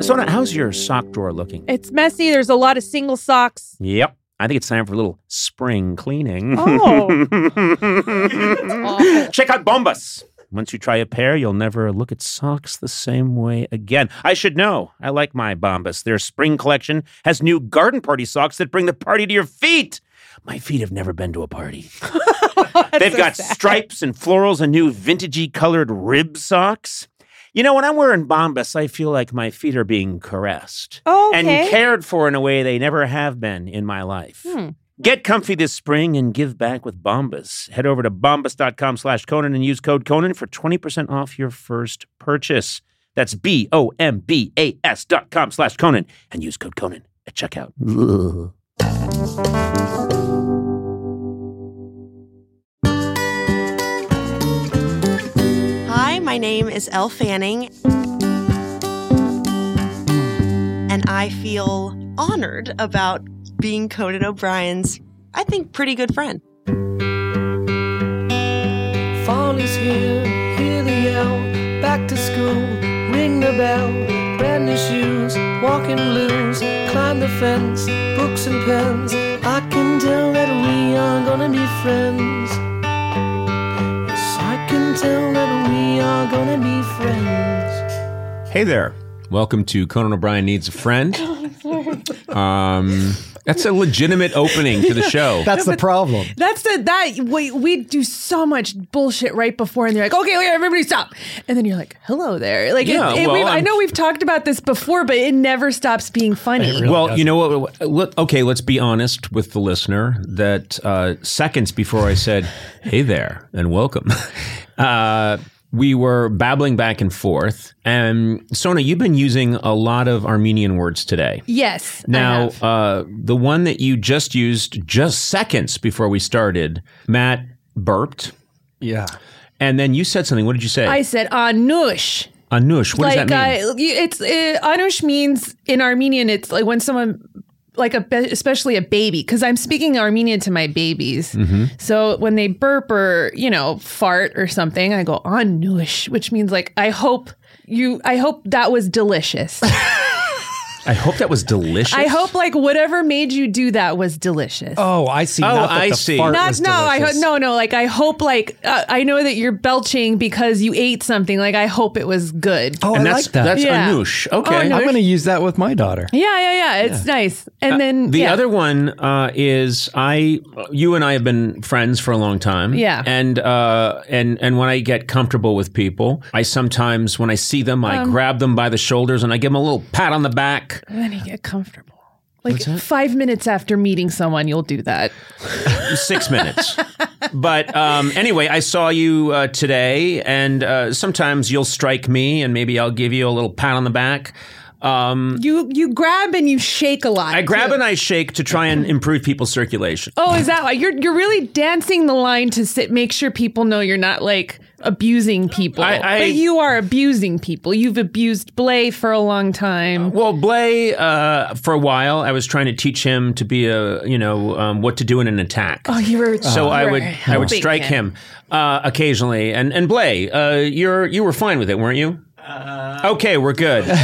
Sona, how's your sock drawer looking? It's messy. There's a lot of single socks. Yep. I think it's time for a little spring cleaning. Oh. Check out Bombas. Once you try a pair, you'll never look at socks the same way again. I should know. I like my Bombas. Their spring collection has new garden party socks that bring the party to your feet. My feet have never been to a party. They've so got sad. stripes and florals and new vintagey colored rib socks. You know, when I'm wearing Bombas, I feel like my feet are being caressed Oh, and cared for in a way they never have been in my life. Hmm. Get comfy this spring and give back with Bombas. Head over to bombas.com slash Conan and use code Conan for 20% off your first purchase. That's B O M B A S dot com slash Conan and use code Conan at checkout. Hi, my name is Elle Fanning. And I feel honored about being Conan O'Brien's, I think, pretty good friend. Fall is here, hear the yell. Back to school, ring the bell. Brand new shoes, walking blues. Climb the fence, books and pens. I can tell that we are gonna be friends. Yes, I can tell that we are gonna be friends. Hey there. Welcome to Conan O'Brien Needs a Friend. Um, that's a legitimate opening to the show. That's the problem. That's the that we we do so much bullshit right before, and they're like, "Okay, okay, everybody stop," and then you're like, "Hello there." Like, Yeah, it- well, I know we've talked about this before, but it never stops being funny. really well, doesn't. you know what? let- Okay, let's be honest with the listener that uh, seconds before I said, hey there and welcome, uh, we were babbling back and forth. And Sona, you've been using a lot of Armenian words today. yes. I Now, have. uh, the one that you just used just seconds before we started, Matt burped. Yeah. And then you said something. What did you say? I said anush. Anush. What like does that mean? Uh, you- it's uh, anush means in Armenian. It's like when someone like a especially a baby because I'm speaking Armenian to my babies. Mm-hmm. So when they burp or you know fart or something, I go anush, which means like I hope you. I hope that was delicious. I hope that was delicious. I hope like whatever made you do that was delicious. Oh, I see. Oh, Not that I the see. Fart Not was no, I ho- no no like I hope like uh, I know that you're belching because you ate something like I hope it was good. Oh, and I that's like that. that's Yeah. Anush. Okay. Oh, I'm going to use that with my daughter. Yeah yeah yeah, it's nice. And then Uh, The yeah. other one uh, is I. You and I have been friends for a long time. Yeah. And uh, and and when I get comfortable with people, I sometimes when I see them, I Um, grab them by the shoulders and I give them a little pat on the back. then you get comfortable. Like five minutes after meeting someone, you'll do that. Six minutes. But um, anyway, I saw you uh, today, and uh, sometimes you'll strike me, and maybe I'll give you a little pat on the back. Um, You you grab and you shake a lot. I grab too. and I shake to try and improve people's circulation. Oh, is that why you're you're really dancing the line to sit, make sure people know you're not like abusing people, I- I- but you are abusing people. You've abused Blay for a long time. Well, Blay, uh, for a while, I was trying to teach him to be a, you know, um, what to do in an attack. oh, you were so I would, I would strike him uh, occasionally, and and Blay, uh, you're you were fine with it, weren't you? Okay, we're good.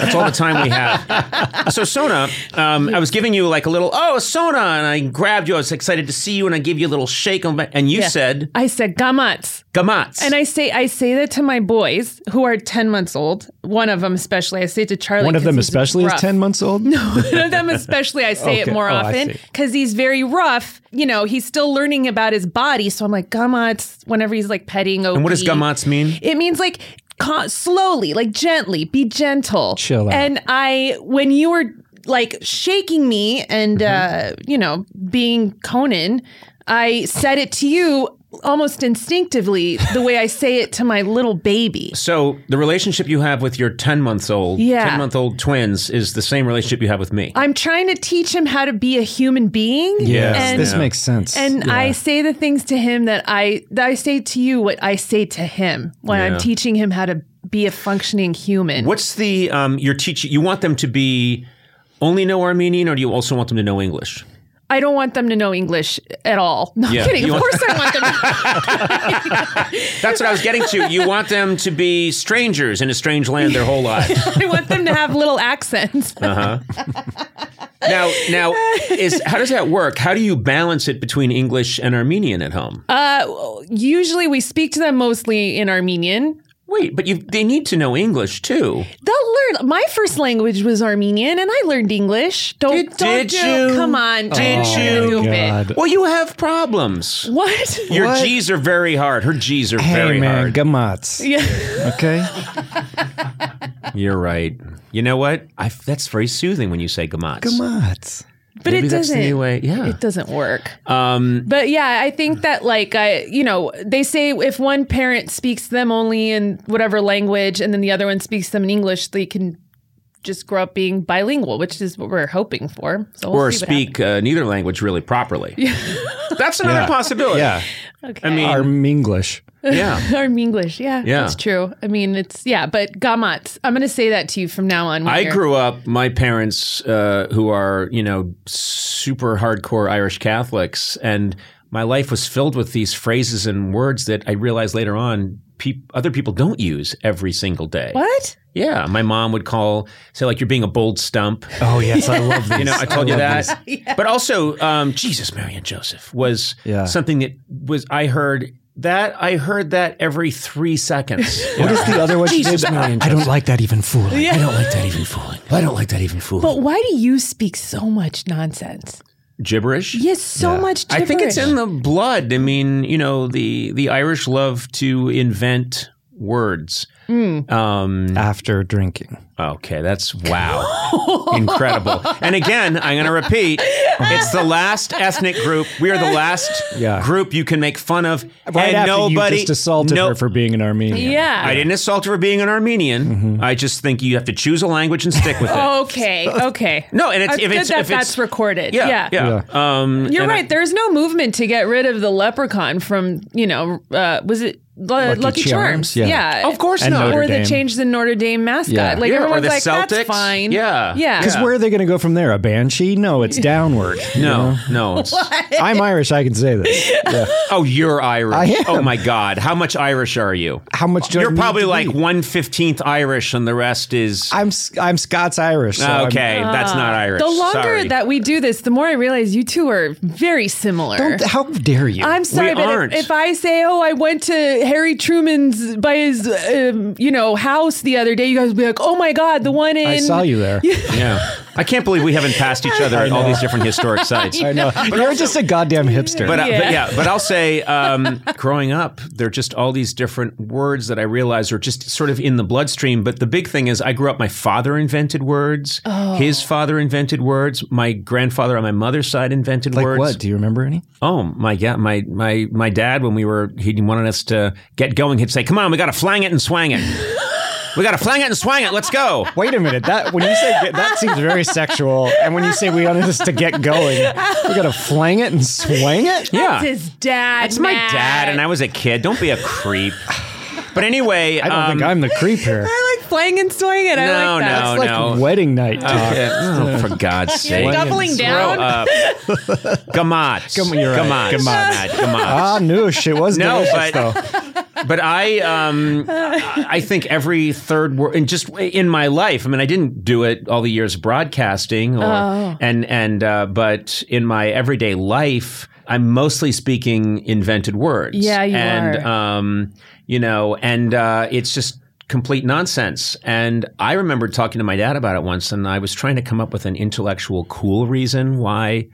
That's all the time we have. So Sona, um, I was giving you like a little, oh Sona, and I grabbed you. I was excited to see you, and I gave you a little shake on my, and you Yeah. said I said gamats. gamats. And I say I say that to my boys who are ten months old. One of them especially. I say it to Charlie. One of them he's especially is 10 months old? No, one of them especially. I say it more Oh, often because he's very rough. You know, he's still learning about his body. So I'm like gamats whenever he's like petting. and what does Opie. gamats mean? It means like ca- slowly, like gently, be gentle. Chill out. And I, when you were like shaking me and, Mm-hmm. uh, you know, being Conan, I said it to you almost instinctively the way I say it to my little baby. So the relationship you have with your 10 months old, Yeah. 10 month old twins is the same relationship you have with me. I'm trying to teach him how to be a human being. Yes, and, this makes sense. and Yeah. I say the things to him that I that I say to you what I say to him when Yeah. I'm teaching him how to be a functioning human. What's the, um, your teaching, you want them to be only know Armenian or do you also want them to know English? I don't want them to know English at all. No Yeah, kidding. you Of course I want them to That's what I was getting to. You want them to be strangers in a strange land their whole lives. I want them to have little accents. Uh huh. Now, now, is how does that work? How do you balance it between English and Armenian at home? Uh, usually we speak to them mostly in Armenian. Wait, but you they need to know English too. They'll learn. My first language was Armenian, and I learned English. Don't Did- don't did do- you? Come on, Did don't you? do it. Oh, God. Well, you have problems. What? Your What? G's are very hard. Her G's are hey very man, hard. gamats. Yeah. Okay. You're right. You know what? I, that's very soothing when you say gamats. Gamats. But Maybe it that's doesn't. new way. Yeah. It doesn't work. Um, But yeah, I think that like I, you know, they say if one parent speaks them only in whatever language, and then the other one speaks them in English, they can just grow up being bilingual, which is what we're hoping for. So we'll or see speak uh, neither language really properly. That's another Yeah. possibility. Yeah. Okay. I mean, Arm English. Yeah. Arm English, yeah, Yeah. that's true. I mean, it's yeah, but gamats. I'm going to say that to you from now on. I grew up. My parents, uh, who are you know super hardcore Irish Catholics, and my life was filled with these phrases and words that I realized later on. Peop- other people don't use every single day. What? Yeah, my mom would call, say like you're being a bold stump. Oh yes, I love these. You know, I told you that. these. But also, um, Jesus, Mary and Joseph was Yeah. something that was I heard that I heard that every three seconds. What is the other one? Jesus, did? I don't like that even fooling. I don't like that even fooling. I don't like that even fooling. But why do you speak so much nonsense? Gibberish. Yes, so much. Gibberish. I think it's in the blood. I mean, you know, the the Irish love to invent words. Hmm. Um, After drinking. okay, that's wow, incredible. And again, I'm going to repeat: it's the last ethnic group. We are the last Yeah. group you can make fun of, Right and after nobody you just assaulted no- her for being an Armenian. Yeah. I didn't assault her for being an Armenian. Mm-hmm. I just think you have to choose a language and stick with it. Okay. Okay. No, and it's- It's if good it's- that if it's- that's recorded. yeah, Yeah. yeah. Um, You're and I- right. There's no movement to get rid of the leprechaun from, you know, uh, was it Lucky, Lucky Charms? Charms? Yeah. of course And not. Notre Or the Dame. change the Notre Dame mascot. Yeah. Like Yeah, everyone's like, Celtics. that's fine. Yeah. Yeah. Because where are they going to go from there? A banshee? No, it's downward. you no, know? no. it's- I'm Irish. I can say this. Yeah. Oh, you're Irish. I am. Oh my God, how much Irish are you? How much do You're need probably to like be? one fifteenth Irish, and the rest is I'm S- I'm Scots Irish. So I'm- okay. Ah. that's not Irish. The longer Sorry. that we do this, the more I realize you two are very similar. don't, how dare you? I'm sorry, We but aren't. if, if I say, "Oh, I went to Harry Truman's by his, uh, um, you know, house the other day," you guys will be like, "Oh my God, the one in." I saw you there. yeah, I can't believe we haven't passed each other at all these different historic sites. I know. You're just a goddamn hipster. But, uh, Yeah. but yeah, but I'll say, um, growing up, there are just all these different words that I realize are just sort of in the bloodstream. But the big thing is, I grew up. My father invented words. Oh. His father invented words. My grandfather on my mother's side invented like words. what? Do you remember any? Oh my god, my my my dad when we were he wanted us to get going, he'd say, "Come on, we got to flang it and swang it. We got to flang it and swang it. Let's go." Wait a minute. That when you say get, that seems very sexual, and when you say we wanted this to get going, we got to flang it and swang it. Yeah, That's his dad. It's my Matt. dad, and I was a kid. Don't be a creep. But anyway, I don't um, think I'm the creep here. I like flang and swing it. I No, like that. no, It's like no. wedding night talk. Okay. Oh, for God's sake. You're doubling Grow down. up. Gamat. Come- you're right. Gamat. Gamat. Gamat. Ah, noosh. It was No, delicious, but- though. But I um I think every third word and just in my life, I mean I didn't do it all the years broadcasting or Oh. and and uh, but in my everyday life I'm mostly speaking invented words. Yeah, you and, are. um you know, and uh it's just complete nonsense. And I remember talking to my dad about it once and I was trying to come up with an intellectual cool reason why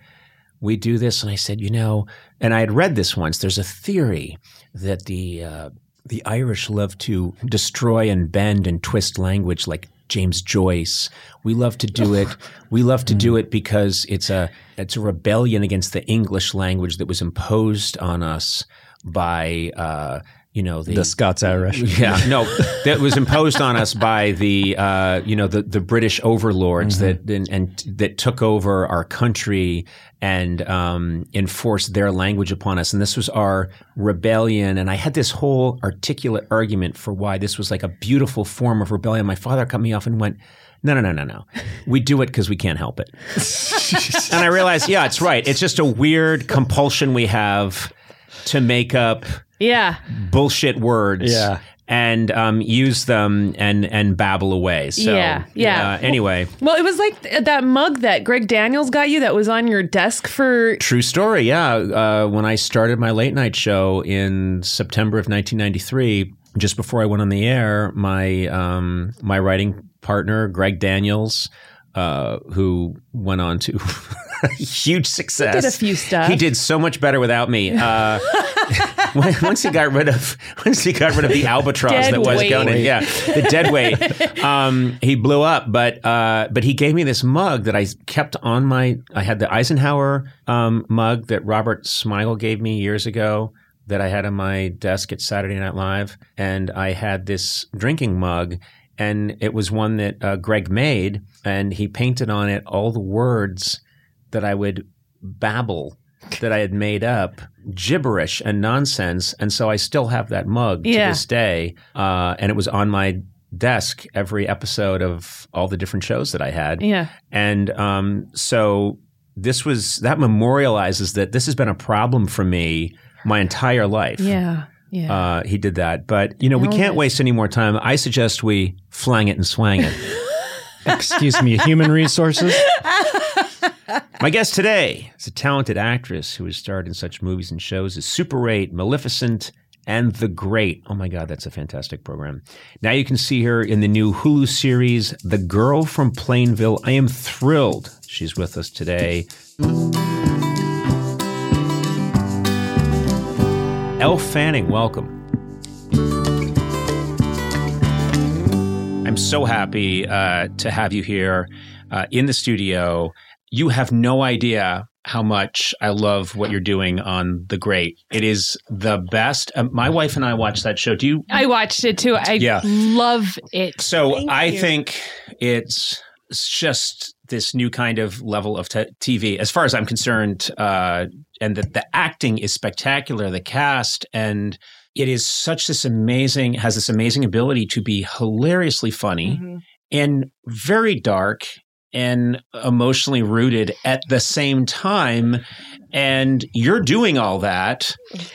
we do this. And I said, you know, and I had read this once. There's a theory that the uh, the Irish love to destroy and bend and twist language like James Joyce. We love to do it. We love to do it because it's a it's a rebellion against the English language that was imposed on us by uh, you know the, The Scots Irish. yeah no that was imposed on us by the uh, you know the the British overlords that and, and that took over our country and um, enforced their language upon us and this was our rebellion and I had this whole articulate argument for why this was like a beautiful form of rebellion. My father cut me off and went. No, no, no, no, no. We do it because we can't help it. and I realized, yeah, it's right. It's just a weird compulsion we have to make up Yeah. bullshit words Yeah. and um, use them and and babble away. So Yeah, yeah. uh, anyway, Well, it was like th- that mug that Greg Daniels got you that was on your desk for. true story. Yeah, uh, when I started my late night show in September of 1993, just before I went on the air, my um, my writing partner Greg Daniels. Uh, who went on to huge success? did a few stuff. He did so much better without me. Uh, once he got rid of once he got rid of the albatross Dead that was weight. Conan, yeah, the dead weight. Um, he blew up, but uh, but he gave me this mug that I kept on my. I had the Eisenhower um, mug that Robert Smigel gave me years ago that I had on my desk at Saturday Night Live, and I had this drinking mug. And it was one that uh, Greg made, and he painted on it all the words that I would babble that I had made up, gibberish and nonsense. And so I still have that mug to this day. Uh, and it was on my desk every episode of all the different shows that I had. Yeah. And um, so this was that memorializes that this has been a problem for me my entire life. Yeah. Yeah. Uh, he did that. But, you know, we can't waste any more time. I suggest we flang it and swang it. Excuse me, human resources. My guest today is a talented actress who has starred in such movies and shows as Super 8, Maleficent, and The Great. Oh my God, that's a fantastic program. Now you can see her in the new Hulu series, The Girl from Plainville. I am thrilled she's with us today. Elle Fanning, welcome. I'm so happy uh, to have you here uh, in the studio. You have no idea how much I love what you're doing on The Great. It is the best. Um, my wife and I watched that show. Do you? I watched it too. I Yeah. love it. So Thank I you. think it's just this new kind of level of t- TV, as far as I'm concerned, uh, and that the acting is spectacular, the cast, and it is such this amazing has this amazing ability to be hilariously funny Mhm. and very dark and emotionally rooted at the same time. And you're doing all that.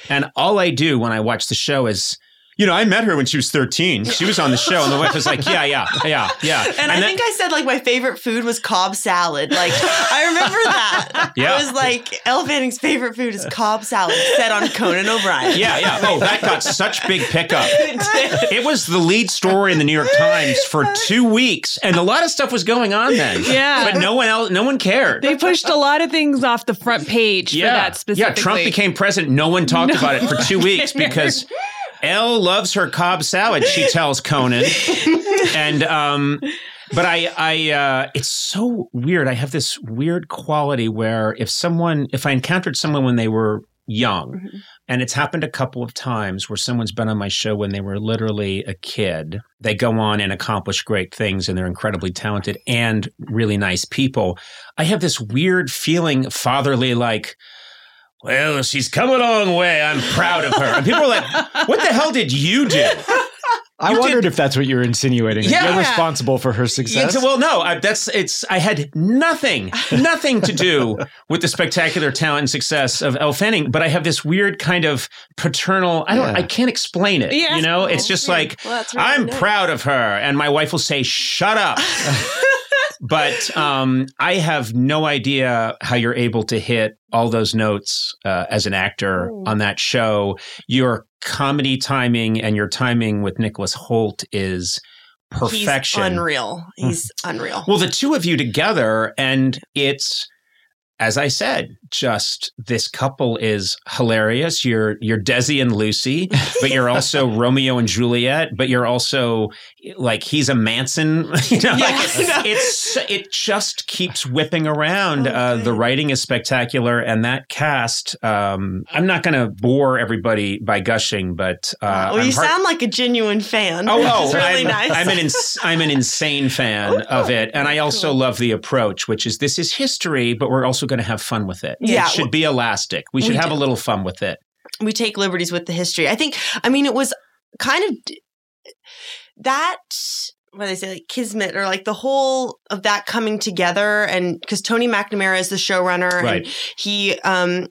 And all I do when I watch the show is, you know, I met her when she was 13. She was on the show, and the wife was like, yeah, yeah, yeah, yeah. And, I then- think I said like my favorite food was Cobb salad. Like I remember that. Yeah. It was like Elle Fanning's favorite food is Cobb salad, said on Conan O'Brien. yeah, yeah. Oh, that got such big pickup. It it was the lead story in the New York Times for two weeks, and a lot of stuff was going on then. Yeah. but no one else, no one cared. They pushed a lot of things off the front page for that specifically. yeah. Trump became president. No one talked about it for two weeks because Elle loves her Cobb salad. She tells Conan, and um, but I, I, uh, it's so weird. I have this weird quality where if someone, if I encountered someone when they were young, Mm-hmm. and it's happened a couple of times where someone's been on my show when they were literally a kid. They go on and accomplish great things and they're incredibly talented and really nice people. I have this weird feeling, fatherly, like, well, she's come a long way. I'm proud of her. And people are like, what the hell did you do? I You wondered did- if that's what you were insinuating. Yeah. You're responsible for her success. It's- well, no, I, that's it's. I had nothing, nothing to do with the spectacular talent and success of Elle Fanning, but I have this weird kind of paternal. I don't. Yeah. I can't explain it. Yeah. You know, it's just like Well, really I'm nice. proud of her, and my wife will say, "Shut up." but um, I have no idea how you're able to hit all those notes uh, as an actor Ooh. on that show. Your comedy timing and your timing with Nicholas Hoult is perfection. He's unreal. He's unreal. Well, the two of you together, and it's as I said, just this couple is hilarious. You're you're Desi and Lucy, but you're also Romeo and Juliet, but you're also like he's a Manson. You know, like, Yeah. it's it just keeps whipping around. Oh, uh, the writing is spectacular, and that cast. Um, I'm not going to bore everybody by gushing, but uh, well, I'm you heart- sound like a genuine fan. Oh, which oh, is really I'm, nice. I'm an ins- I'm an insane fan of it, and I also love the approach, which is this is history, but we're also going to have fun with it. Yeah. it should be elastic. We should We have do. a little fun with it. we take liberties with the history. I think, I mean, it was kind of that, what do they say, like kismet or like the whole of that coming together. And because Tony McNamara is the showrunner Right. and he, um,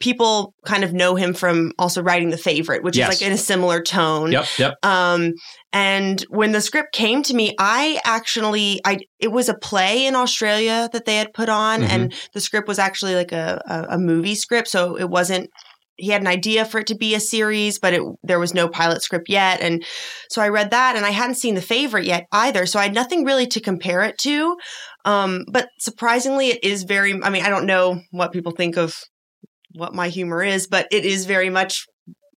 people kind of know him from also writing The Favorite, which Yes. is like in a similar tone. Yep, yep. Um, and when the script came to me, I actually, I it was a play in Australia that they had put on, Mhm. and the script was actually like a, a a movie script, so it wasn't. He had an idea for it to be a series, but it there was no pilot script yet, and so I read that, and I hadn't seen the favorite yet either, so I had nothing really to compare it to. Um, but surprisingly, it is very. I mean, I don't know what people think of what my humor is, but it is very much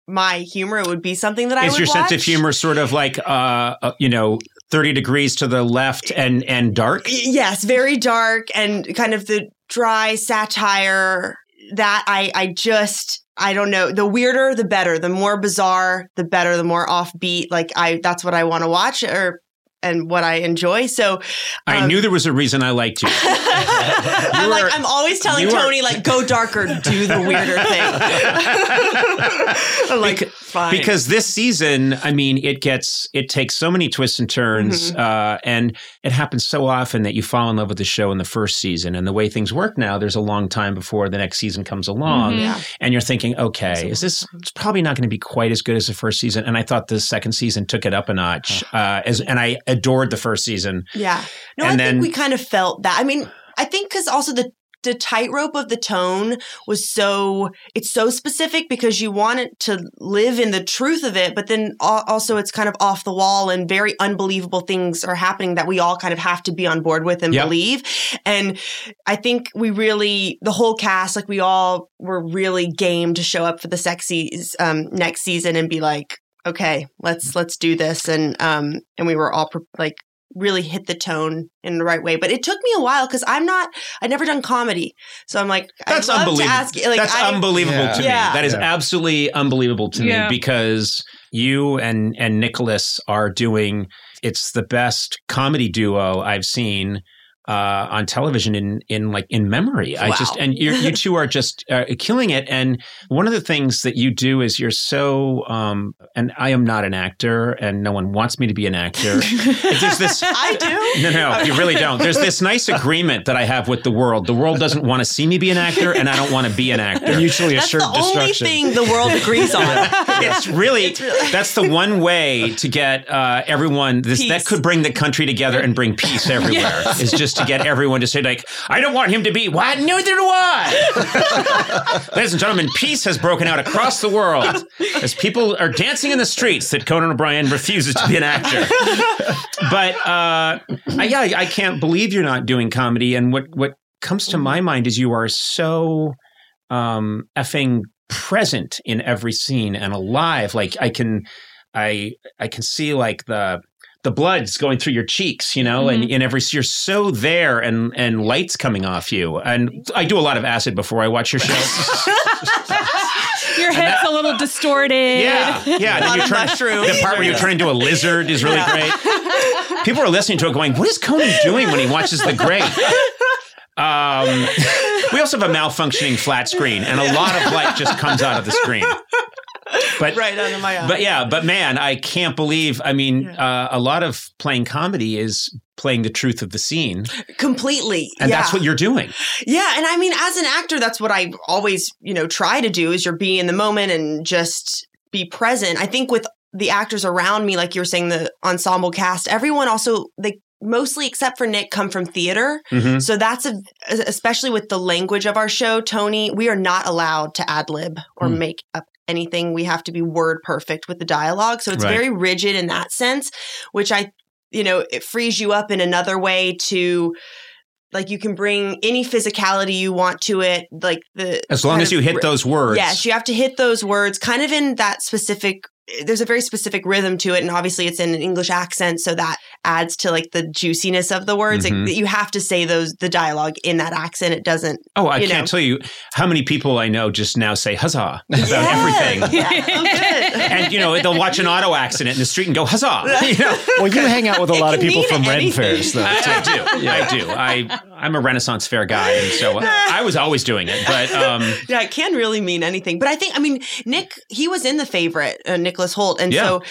my humor. It would be something that I Is your sense of humor sort of like uh, uh, you know thirty degrees to the left and and dark? yes very dark and kind of the dry satire that i i just i don't know. The weirder the better. The more bizarre the better. The more offbeat. Like i that's what i want to watch or and what i enjoy so I um, knew there was a reason I liked you. i'm You like are- i'm always telling you are- tony like go darker do the weirder thing i'm like Beca- fine because this season, I mean, it gets it takes so many twists and turns, Mm-hmm. uh, and it happens so often that you fall in love with the show in the first season. And the way things work now, there's a long time before the next season comes along, Mm-hmm. Yeah. and you're thinking, okay, is this? It's probably not going to be quite as good as the first season. And I thought the second season took it up a notch, uh, as and I adored the first season. Yeah. No, And I then- think we kind of felt that. I mean, I think because also the the tightrope of the tone was so it's so specific because you want it to live in the truth of it, but then also it's kind of off the wall and very unbelievable things are happening that we all kind of have to be on board with and Yep. believe. And I think we really the whole cast like we all were really game to show up for the sexy um, next season and be like okay let's let's do this and um and we were all pre- like really hit the tone in the right way but it took me a while because i'm not i'd never done comedy so i'm like That's I'd love to unbelievable. ask like That's I, unbelievable Yeah. to Yeah. me. That is Yeah. absolutely unbelievable to Yeah. me because you and and Nicholas are doing it's the best comedy duo I've seen uh, on television in in like in memory. I just and you you two are just uh, killing it. And one of the things that you do is you're so um, and I am not an actor, and no one wants me to be an actor. There's this i do no, no, you really don't. There's this nice agreement that I have with the world. The world doesn't want to see me be an actor, and I don't want to be an actor. Mutually that's assured the only thing the world agrees on It's really, It's really- that's the one way to get uh, everyone. This that could bring the country together and bring peace everywhere. Is just to get everyone to say like, I don't want him to be. What? Neither do I. Ladies and gentlemen, peace has broken out across the world as people are dancing in the streets that Conan O'Brien refuses to be an actor. but uh, I, yeah, I, can't believe you're not doing comedy. And what what comes to my mind is you are so um, effing present in every scene and alive. Like I can, I I can see like the the blood's going through your cheeks, you know, and in every you're so there, and and lights coming off you. And I do a lot of acid before I watch your show. Your head's a little distorted. Yeah, yeah. And then you of turn, mushrooms. The part where you turn into a lizard is really great. People are listening to it, going, "What is Conan doing when he watches The Great?" Um, we also have a malfunctioning flat screen, and a lot of light just comes out of the screen. But right under my eye but yeah, but man, I can't believe. I mean, uh, a lot of playing comedy is playing the truth of the scene, completely and yeah. that's what you're doing. Yeah, and I mean, as an actor, that's what I always, you know, try to do is you're be in the moment and just be present. I think with the actors around me, like you were saying, the ensemble cast, everyone also they mostly except for Nick come from theater. Mhm. So that's a especially with the language of our show, Tony, we are not allowed to ad lib or Hmm. make up anything. We have to be word perfect with the dialogue. So it's Right. very rigid in that sense, which I you know, it frees you up in another way to like you can bring any physicality you want to it, like the As long as you hit ri- those words. Yes, you have to hit those words kind of in that specific there's a very specific rhythm to it and obviously it's in an English accent so that adds to like the juiciness of the words. Like, Mhm. you have to say those the dialogue in that accent. It doesn't Oh, I can't know. tell you how many people I know just now say huzzah about Yeah. everything. Yeah. Oh, good. And you know they'll watch an auto accident in the street and go huzzah. You know, Well, you hang out with a It lot of people mean from Ren anything. fairs, though. I, I do. I do. I I'm a Renaissance fair guy, and so I was always doing it. But um, Yeah, it can really mean anything. But I think, I mean, Nick, he was in the favorite, uh, Nicholas Hoult, and Yeah. so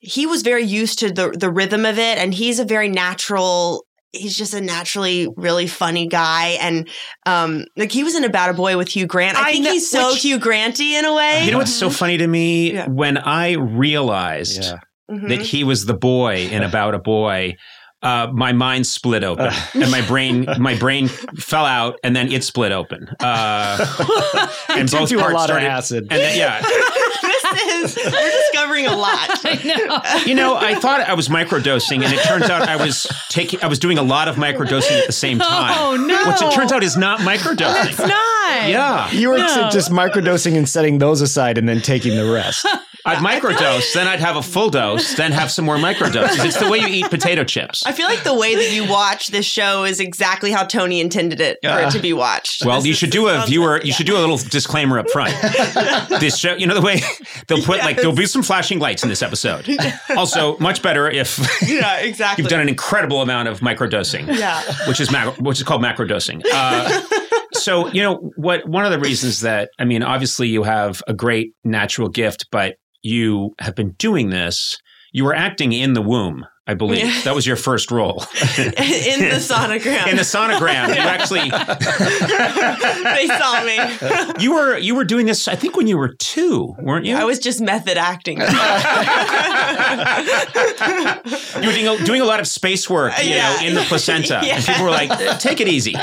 he was very used to the the rhythm of it, and he's a very natural. He's just a naturally really funny guy, and um, like he was in About a Boy with Hugh Grant. I, I think know- he's so which- Hugh Granty in a way. you know what's so funny to me Yeah. when I realized Yeah. That he was the boy in About a Boy. Uh, my mind split open, and my brain, my brain fell out, and then it split open. Uh, and both do a parts lot of started. acid. And then, yeah, this is we're discovering a lot. I know. you know, I thought I was microdosing, and it turns out I was taking, I was doing a lot of microdosing at the same time. Oh, no. Which it turns out is not microdosing. It's not. Yeah, You were No. just microdosing and setting those aside and then taking the rest. I'd microdose, then I'd have a full dose, then have some more microdoses. It's the way you eat potato chips. I feel like the way that you watch this show is exactly how Tony intended it for it to be watched. Well, This you should do a viewer. like- You yeah. should do a little disclaimer up front. this show, you know, the way they'll put like there'll be some flashing lights in this episode. Also, much better if Yeah, exactly. you've done an incredible amount of microdosing. Yeah. which is macro, which is called macrodosing. Uh, so you know what? One of the reasons that I mean, obviously, you have a great natural gift, but you have been doing this. You were acting in the womb, I believe. Yeah. That was your first role in the sonogram. in the sonogram. You actually they saw me. you were you were doing this. I think when you were two, weren't you? I was just method acting. you were doing a, doing a lot of space work, you Yeah. know, in the placenta. Yeah. And people were like, "Take it easy."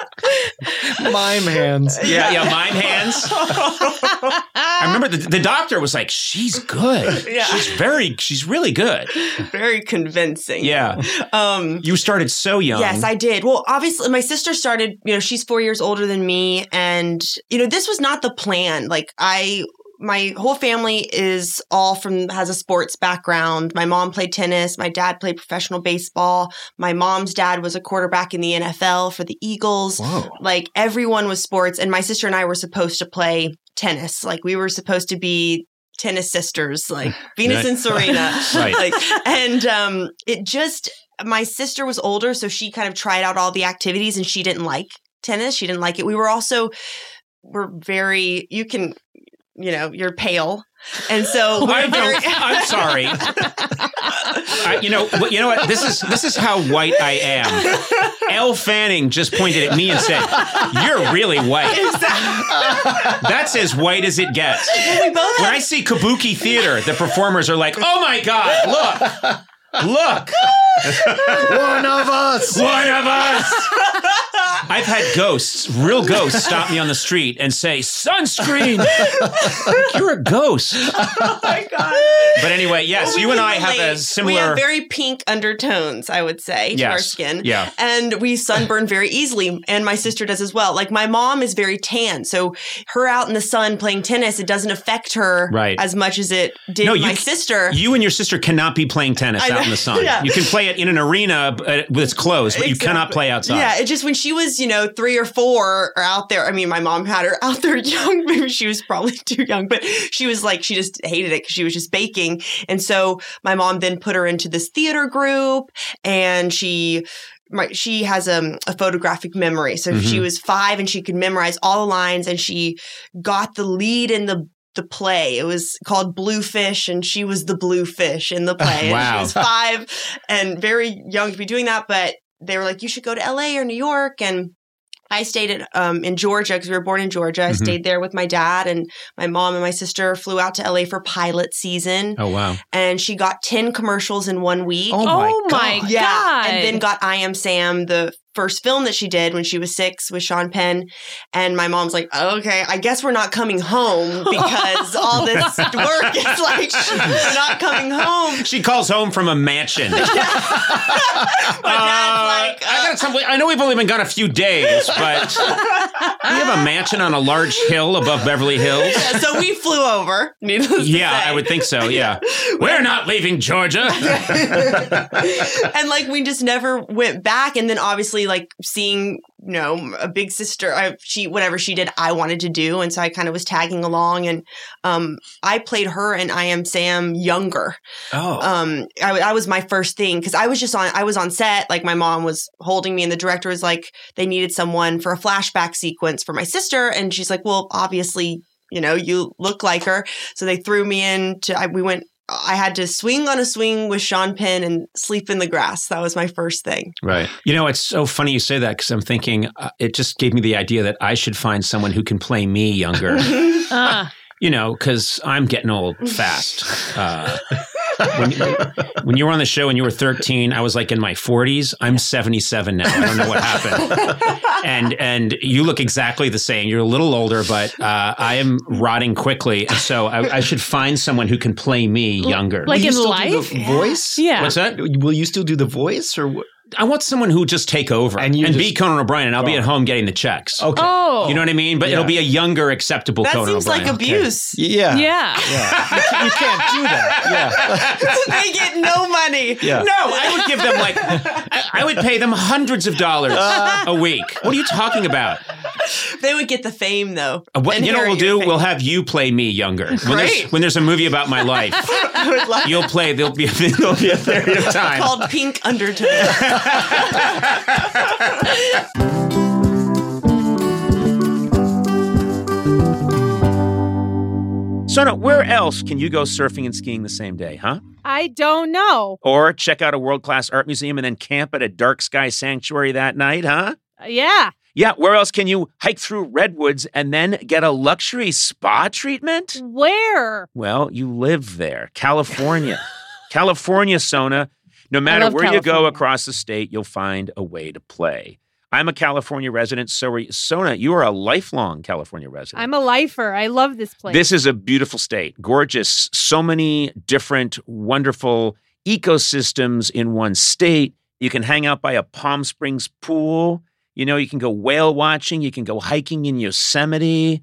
Mime hands. Yeah, yeah, mime hands. I remember the, the doctor was like, "She's good. Yeah. She's very. She's really good." Very convincing. Yeah, Um you started so young. Yes, I did. Well, obviously, my sister started, you know, she's four years older than me. And, you know, this was not the plan. Like, I, my whole family is all from, has a sports background. My mom played tennis. My dad played professional baseball. My mom's dad was a quarterback in the NFL for the Eagles. Whoa. Like, everyone was sports. And my sister and I were supposed to play tennis. Like, we were supposed to be tennis sisters, like Venus and Serena. Right. Like, and um, it just, my sister was older, so she kind of tried out all the activities and she didn't like tennis. She didn't like it. We were also, we're very, you can, you know, you're pale. And so very, I'm sorry. I, you know, what- you know what? This is this is how white I am. Elle Fanning just pointed at me and said, "You're really white." That's as white as it gets. we both When have I see Kabuki theater, the performers are like, "Oh my god, look, look, One of us. one of us." I've had ghosts, real ghosts, stop me on the street and say, "Sunscreen." Like, You're a ghost. oh my God. But anyway, yes, Well, we you and can I have a relate. similar. We have very pink undertones, I would say, to our Yes. skin. Yeah. And we sunburn very easily, and my sister does as well. Like my mom is very tan, so her out in the sun playing tennis, it doesn't affect her Right. as much as it did No, you my c- sister. You and your sister cannot be playing tennis I out know. in the sun. Yeah. You can play it in an arena its closed, but you cannot play outside. Yeah, it just when she was, you know, three or four or out there. I mean, my mom had her out there young. Maybe she was probably too young, but she was like, she just hated it because she was just baking. And so my mom then put her into this theater group and she. My, she has um, a photographic memory. So Mhm. she was five and she could memorize all the lines and she got the lead in the the play. It was called Bluefish and she was the bluefish in the play. And Wow. she was five and very young to be doing that, but they were like, you should go to LA or New York. And I stayed at, um, in Georgia because we were born in Georgia. I Mhm. stayed there with my dad and my mom and my sister flew out to LA for pilot season. Oh wow. And she got 10 commercials in one week. Oh my Oh my God. god! And then got I Am Sam, the first film that she did when she was six with Sean Penn. And my mom's like, okay, I guess we're not coming home because all this work is like, we're not coming home. She calls home from a mansion. My dad's Uh, like, I uh, got some. I know we've only been gone a few days, but we have a mansion on a large hill above Beverly Hills. so we flew over. Needless to Yeah. I would think so. Yeah, we're not leaving Georgia. and like we just never went back and then obviously like seeing you know a big sister I, she whatever she did i wanted to do. And so i kind of was tagging along and um i played her and i am sam younger. Oh, um I, I was my first thing because i was just on i was on set. Like my mom was holding me and the director was like they needed someone for a flashback sequence for my sister. And she's like well obviously you know you look like her. So they threw me in to I, we went I had to swing on a swing with Sean Penn and sleep in the grass. That was my first thing. right. You know, it's so funny you say that because I'm thinking uh, it just gave me the idea that I should find someone who can play me younger. Ah. you know, because I'm getting old fast. Uh, when, when you were on the show and you were 13, I was like in my 40s. I'm 77 now. I don't know what happened. And and you look exactly the same. You're a little older, but uh, I am rotting quickly. And so I, I should find someone who can play me younger. Like Will you in still life? do the voice? Yeah. What's that? Will you still do the voice or what? I want someone who just take over And and, you be just- Conan O'Brien, and I'll be at home getting the checks. Okay. Oh. You know what I mean? But Yeah. it'll be a younger, acceptable That Conan seems O'Brien. like abuse. Yeah. Yeah. Yeah. you can't do that. Yeah. they get no money. Yeah. No, I would give them like, I, I would pay them hundreds of dollars a week. What are you talking about? They would get the fame though. Uh, What, you know what we'll do? fame. We'll have you play me younger. When there's, when there's a movie about my life, I would love you'll play. There'll be, there'll be a period of time. called Pink Undertow. Sona, where else can you go surfing and skiing the same day, huh? I don't know. Or check out a world class art museum and then camp at a dark sky sanctuary that night, huh? Uh, Yeah. Yeah, where else can you hike through redwoods and then get a luxury spa treatment? Where? Well, you live there, California. California, Sona. No matter where you go across the state, you'll find a way to play. I'm a California resident, so are you. Sona, you are a lifelong California resident. I'm a lifer. I love this place. This is a beautiful state, gorgeous. So many different, wonderful ecosystems in one state. You can hang out by a Palm Springs pool. You know, you can go whale watching. You can go hiking in Yosemite.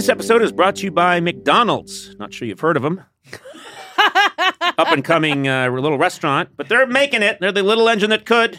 This episode is brought to you by McDonald's. Not sure you've heard of them. Up and coming uh, little restaurant, but they're making it. They're the little engine that could.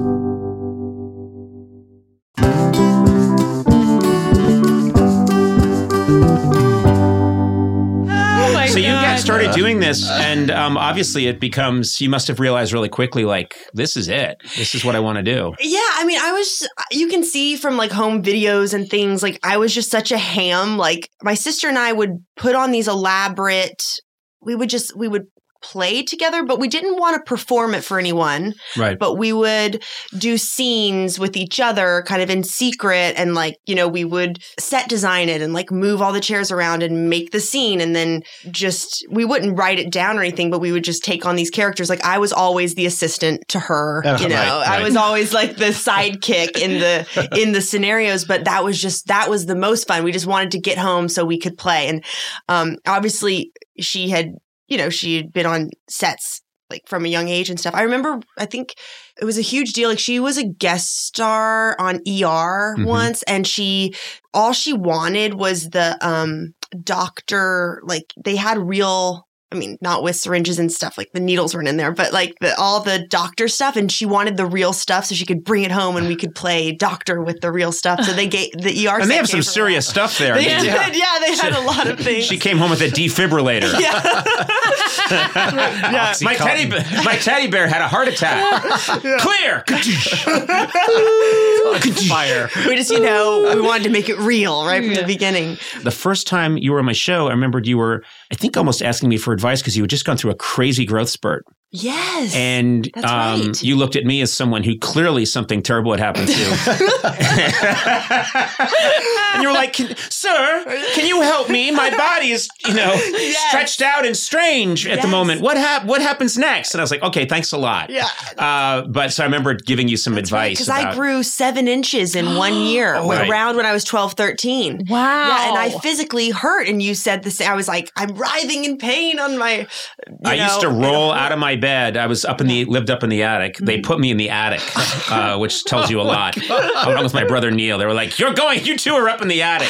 Started doing this, and um, obviously it becomes. You must have realized really quickly, like this is it. This is what I want to do. Yeah, I mean, I was, you can see from like home videos and things, like I was just such a ham. Like my sister and I would put on these elaborate, we would just, we would play together, but we didn't want to perform it for anyone. Right. But we would do scenes with each other kind of in secret. And like, you know, we would set design it and like move all the chairs around and make the scene. And then just, we wouldn't write it down or anything, but we would just take on these characters. Like I was always the assistant to her, Oh, you know, right, I was always like the sidekick in the, in the scenarios, but that was just, that was the most fun. We just wanted to get home so we could play. And, um, obviously she had, you know, she had been on sets like from a young age and stuff. I remember, I think it was a huge deal. Like she was a guest star on ER Mhm. once, and she all she wanted was the um doctor. Like they had real. I mean, not with syringes and stuff, like the needles weren't in there, but like the, all the doctor stuff. And she wanted the real stuff so she could bring it home and we could play doctor with the real stuff. So they gave the ER. And they have some serious that. stuff there. They I mean, did. Yeah, they had a lot of things. She came home with a defibrillator. yeah. My teddy, bear, my teddy bear had a heart attack. Clear. Fire. we just, you know, we wanted to make it real right from the beginning. the first time you were on my show, I remembered you were, I think, almost asking me for advice because you had just gone through a crazy growth spurt, Yes. and That's um, right. you looked at me as someone who clearly something terrible had happened to. and you were like, can, "Sir, can you help me? My body is, you know, stretched out and strange at the moment. What hap- What happens next?" And I was like, "Okay, thanks a lot." Yeah. Uh, but so I remember giving you some advice Because I about- grew seven inches in one year, Oh, right. around when I was 12, 13. Wow. Yeah, and I physically hurt. And you said the same. I was like, I'm writhing in pain on my. you I used to roll out of my bed. I was up in the lived up in the attic. They Mm. put me in the attic, uh, which tells you a lot. Along with my brother Neil, they were like, "You're going. You two are up in the attic,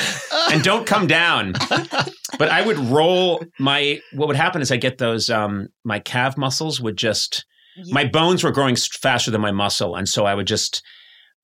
and don't come down." But I would roll my. What would happen is I get those. Um, my calf muscles would just. My bones were growing faster than my muscle, and so I would just.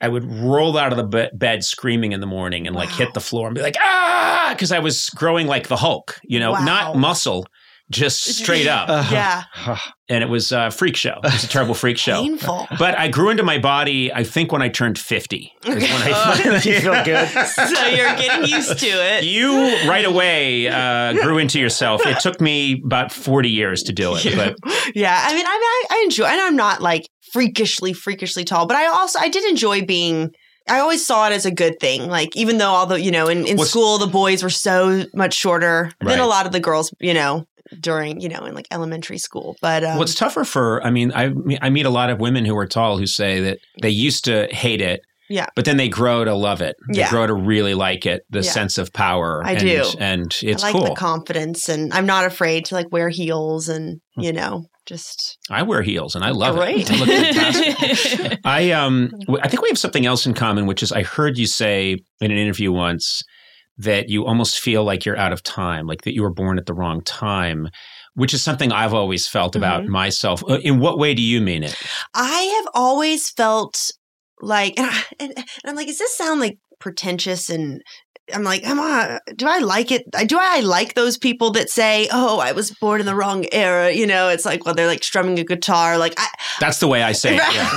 I would roll out of the be- bed screaming in the morning and like hit the floor and be like ah because I was growing like the Hulk, you know, Wow. not muscle, just straight up Yeah. and it was a freak show. It was a terrible freak show. Painful. But I grew into my body. I think when I turned fifty, when I you feel good? so you're getting used to it. you right away uh, grew into yourself. It took me about forty years to do it, but yeah, I mean, I, I, I enjoy, and I'm not like freakishly, freakishly tall, but I also I did enjoy being. I always saw it as a good thing. Like even though all the you know in, in What's- school the boys were so much shorter than a lot of the girls, you know, during you know in like elementary school. But um, what's tougher for? I mean, I I meet a lot of women who are tall who say that they used to hate it. Yeah. But then they grow to love it. They Yeah. grow to really like it, the Yeah. sense of power. I and, do. And it's I like cool. the confidence, and I'm not afraid to like wear heels, and Hmm. you know, just I wear heels and I love Great. it. I. I um I think we have something else in common, which is I heard you say in an interview once that you almost feel like you're out of time, like that you were born at the wrong time, which is something I've always felt about Mm-hmm. myself. Uh, In what way do you mean it? I have always felt like, and, I, and, and I'm like, does this sound like pretentious? And I'm like, am I, do I like it? Do I like those people that say, oh, I was born in the wrong era? You know, it's like, well, they're like strumming a guitar. Like, I, That's the way I say it. Yeah.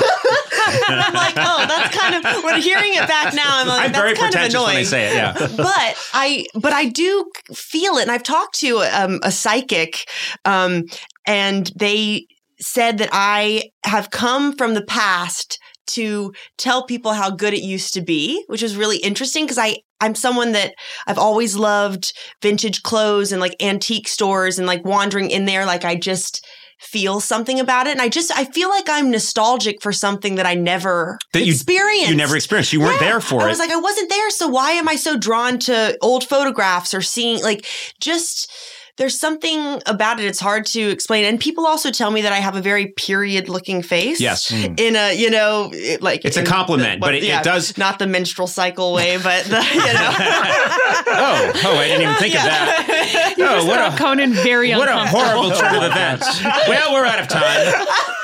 and I'm like, oh, that's kind of when hearing it back now, I'm like, I'm that's very kind of annoying. when I say it. Yeah. but I but I do feel it, and I've talked to um, a psychic, um, and they said that I have come from the past to tell people how good it used to be, which is really interesting because I I'm someone that I've always loved vintage clothes and like antique stores and like wandering in there like I just feel something about it and I just I feel like I'm nostalgic for something that I never That you- experienced. You never experienced. You weren't Yeah. there for it. I was like, I wasn't there, so why am I so drawn to old photographs or seeing like just there's something about it. It's hard to explain. And people also tell me that I have a very period looking face. Yes. Hmm. In a, you know, it- like It's a compliment, the- but it- it does- not the menstrual cycle way, but the, you know. oh, oh, I didn't even think of that. Oh, what a Conan very what a horrible turn of events. Well, we're out of time.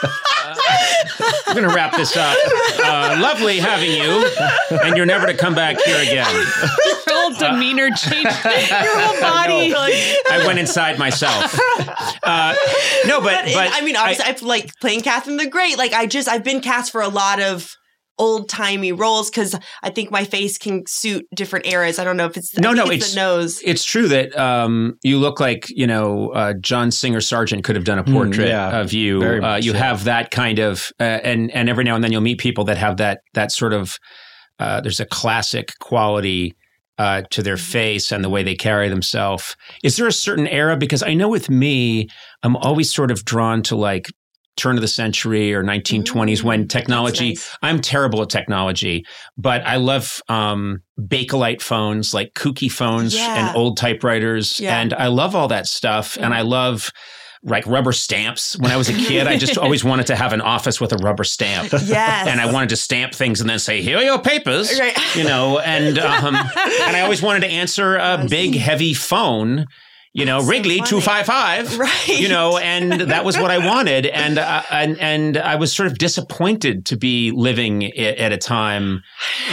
We're going to wrap this up. Uh, lovely having you, and you're never to come back here again. Your whole demeanor changed. Your whole body. I went inside myself. Uh, no, but, But, but I mean, obviously, I, have like playing Catherine the Great. Like, I just, I've been cast for a lot of old timey roles because I think my face can suit different eras. I don't know if it's, No, think no, it's, it's- the nose. it's true that um, you look like you know uh, John Singer Sargent could have done a portrait yeah. of you. Uh, you so. have that kind of, uh, and and every now and then you'll meet people that have that that sort of. Uh, there's a classic quality uh, to their face and the way they carry themselves. Is there a certain era? Because I know with me, I'm always sort of drawn to like turn of the century or 1920s when technology nice. i'm terrible at technology but i love um bakelite phones like kooky phones Yeah. and old typewriters Yeah. and i love all that stuff and i love like rubber stamps when i was a kid i just always wanted to have an office with a rubber stamp Yes. and I wanted to stamp things and then say, "Here are your papers," Right. you know. And um, and I always wanted to answer a big, heavy phone, you know, Wrigley two five five, Right. You know, and that was what I wanted, and uh, and and I was sort of disappointed to be living i- at a time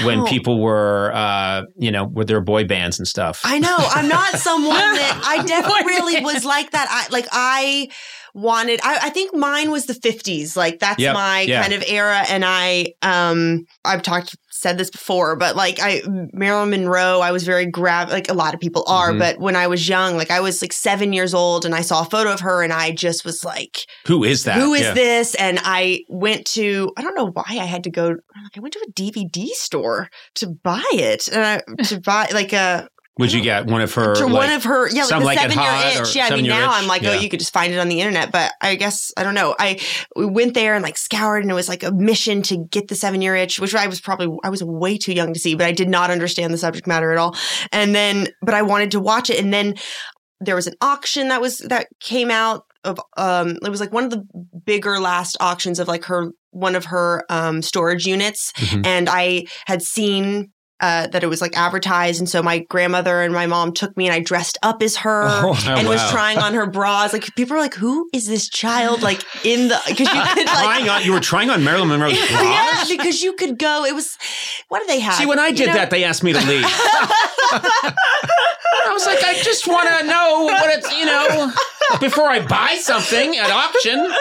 when people were, uh, you know, with their boy bands and stuff. I know. I'm not someone that I definitely really was like that. I like I wanted I, I think mine was the 50s. Like that's Yep, my yeah. kind of era and I um I've talked said this before, but like I Marilyn Monroe, I was very grab like a lot of people are, Mhm. but when I was young, like I was like 7 years old and I saw a photo of her and I just was like Who is that? who is Yeah. this? And I went to, I don't know why I had to go, like, I went to a DVD store to buy it. And I, to buy like a, Would you get one of her? to like, one of her, yeah, like the Like seven year itch. Yeah, I mean, now Itch? I'm like, Yeah. oh, you could just find it on the internet. But I guess, I don't know. I we went there and like scoured and it was like a mission to get the seven year itch, which I was probably, I was way too young to see, but I did not understand the subject matter at all. And then, but I wanted to watch it. And then there was an auction that was, that came out of, um, it was like one of the bigger last auctions of like her, one of her, um, storage units. Mhm. And I had seen, uh, that it was like advertised. And so my grandmother and my mom took me and I dressed up as her Oh, and was trying on her bras. Like people were like, who is this child? Like in the, cause you could trying like, on. You were trying on Marilyn Monroe's bras. yeah, because you could go, it was, what do they have? See, when I You did know? that, they asked me to leave. I was like, I just want to know what it's, you know, before I buy something at auction.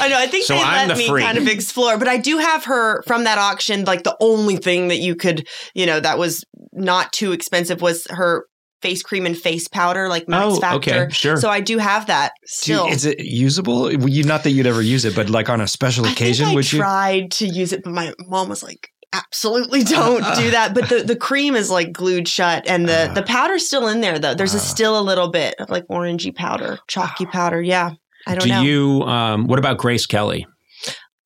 I know. I think So they I'm let the me freak. kind of explore, but I do have her from that auction. Like the only thing that you could, you know, that was not too expensive was her face cream and face powder, like Max Oh, Factor. okay, sure. So I do have that still. you- is it usable? You not that you'd ever use it, but like on a special I occasion, I would you? tried to use it, but my mom was like, "Absolutely don't do that." But the, the cream is like glued shut, and the Uh. the powder's still in there though. There's a Uh. still a little bit of like orangey powder, chalky powder. Yeah, I don't Do know. you? Um, what about Grace Kelly?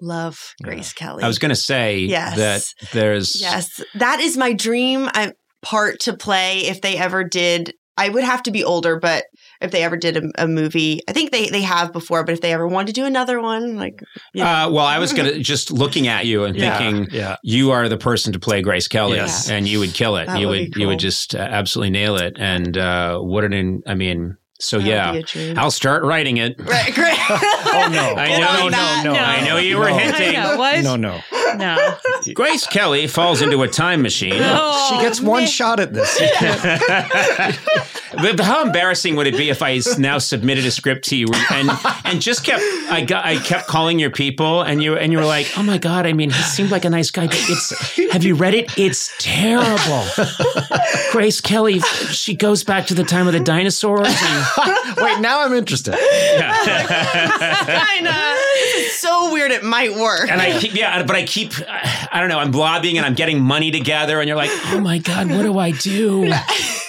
Love Grace Kelly. I was going to say Yes. that there's. Yes, that is my dream I, part to play if they ever did. I would have to be older, but if they ever did a, a movie, I think they they have before. But if they ever wanted to do another one, like Uh, well, I was going to just looking at you and Yeah, thinking yeah. you are the person to play Grace Kelly, Yes. and you would kill it. That you would would be you would just uh, absolutely nail it. And uh, what an I mean. So that would yeah, be a dream. I'll start writing it. Right, great. Oh no! I know, on no, that. no, no. I know you were No. hinting. I know, what? No, no. No. Grace Kelly falls into a time machine. Oh, she gets oh, one man. shot at this. But how embarrassing would it be if I now submitted a script to you and and just kept I got I kept calling your people and you and you were like, oh my god, I mean, he seemed like a nice guy, but it's have you read it? It's terrible. Grace Kelly, she goes back to the time of the dinosaurs. And, Wait, now I'm interested. Kinda. So weird. It might work. and I keep, yeah, but I keep, I don't know, I'm lobbying and I'm getting money together, and you're like, oh my god, what do I do?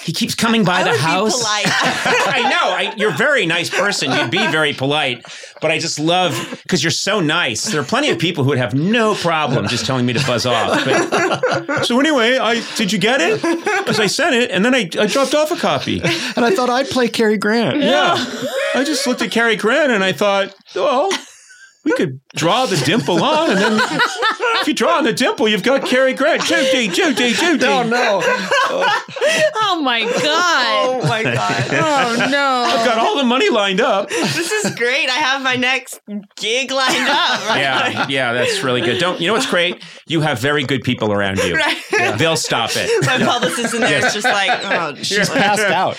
He keeps coming by I the would house. be polite. I know. I, you're a very nice person. You'd be very polite, but I just love because you're so nice. There are plenty of people who would have no problem just telling me to buzz off. But, so anyway, I did you get it? Because I sent it, and then I, I dropped off a copy. And I thought I'd play Cary Grant. Yeah, I just looked at Cary Grant and I thought, well. We could draw the dimple on, and then if you draw on the dimple, you've got Cary Grant. Judy, Judy, Judy. Oh no! Oh my god. oh my god. Oh no. I've got all the money lined up. This is great. I have my next gig lined up. Right? Yeah, yeah, that's really good. Don't you know what's great? You have very good people around you. Right. They'll stop it. My publicist in there there is just like, oh, She's passed out.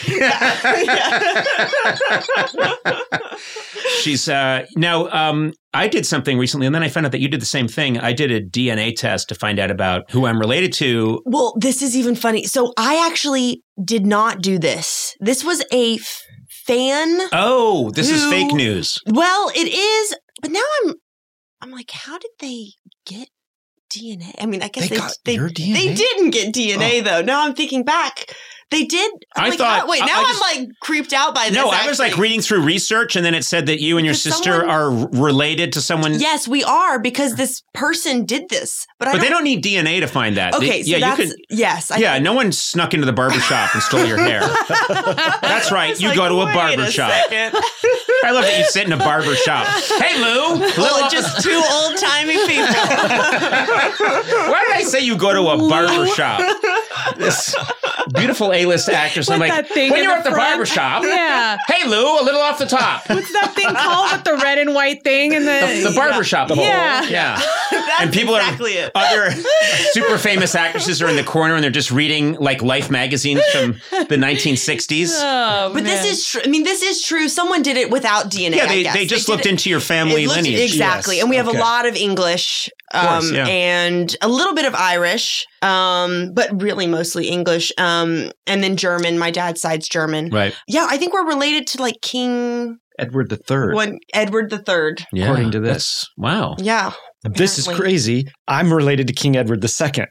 She's uh now um I did something recently and then I found out that you did the same thing. I did a DNA test to find out about who I'm related to. Well, this is even funny. So I actually did not do this. This was a f- fan. Oh, this is fake news. Well, it is, but now I'm, I'm like, how did they get DNA? I mean, I guess They they got they, your DNA? they didn't get DNA oh. though. Now I'm thinking back, they did. I'm I like, thought- how- wait, now I am like creeped out by this. No, I was like reading through research and then it said that you and your sister someone- are related to someone Yes, we are because this person did this, but I but don't. they don't need DNA to find that. They- okay, so yeah, that's you can yes. I Yeah, no one snuck into the barbershop and stole your hair. That's right. You like, go to a wait barber shop. second. I love that you sit in a barbershop. Hey, Lou. Well, oh, just two old timey people. Why did I say you go to a barbershop? This beautiful A-list actress. I'm With like, that thing when you're the at the front. barber shop. Yeah. Hey, Lou, a little off the top. What's that thing called with the red and white thing and the The barber shop. hole. Yeah. Yeah. That's And people exactly are it. other super famous actresses are in the corner and they're just reading like Life magazines from the 1960s. Oh, But this is true. I mean, this is true. Someone did it without DNA. yeah, I they, guess. they just did looked it- into your family looked- lineage. Exactly. Yes. And we have Okay. a lot of English um, course, yeah. and a little bit of Irish, um, but really mostly English. Um, and then German. My dad's side's German. Right. Yeah, I think we're related to like King Edward the Third. one, Edward the Third. Yeah. According to this. That's- wow. Yeah. This is crazy. I'm related to King Edward II.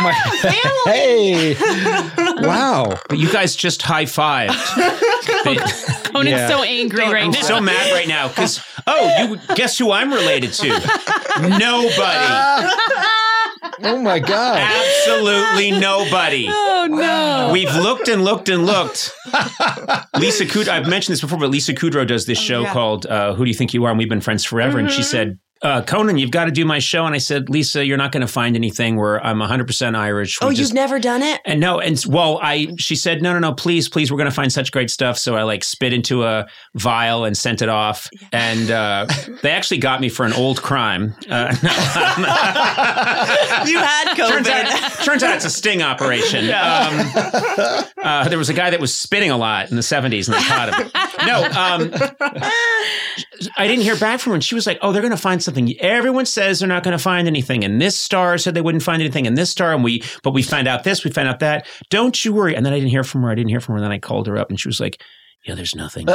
My- family. hey! Wow. But you guys just high fived. Conan's Yeah. so angry right I'm now. so mad right now because oh, you guess who I'm related to? Nobody. Oh my God. Absolutely nobody. oh no. We've looked and looked and looked. Lisa Kudrow, I've mentioned this before, but Lisa Kudrow does this show yeah. called uh, Who Do You Think You Are? And we've been friends forever. And she said, uh, Conan, you've got to do my show. And I said, Lisa, you're not going to find anything where I'm 100% Irish. We Oh, just- you've never done it? And no, and well, I she said, no, no, no, please, please, we're gonna find such great stuff. So I like spit into a vial and sent it off, and uh, they actually got me for an old crime. Uh, You had COVID. turns out, turns out it's a sting operation. Um, uh, there was a guy that was spitting a lot in the '70s, and they caught him. No, um, I didn't hear back from her, and she was like, "Oh, they're going to find something." Everyone says they're not going to find anything, and this star said they wouldn't find anything, and this star, and we, but we found out this, we found out that. Don't you worry. And then I didn't hear from her. I didn't hear from her. And then I called her up, and she was like. Yeah, there's nothing. wow.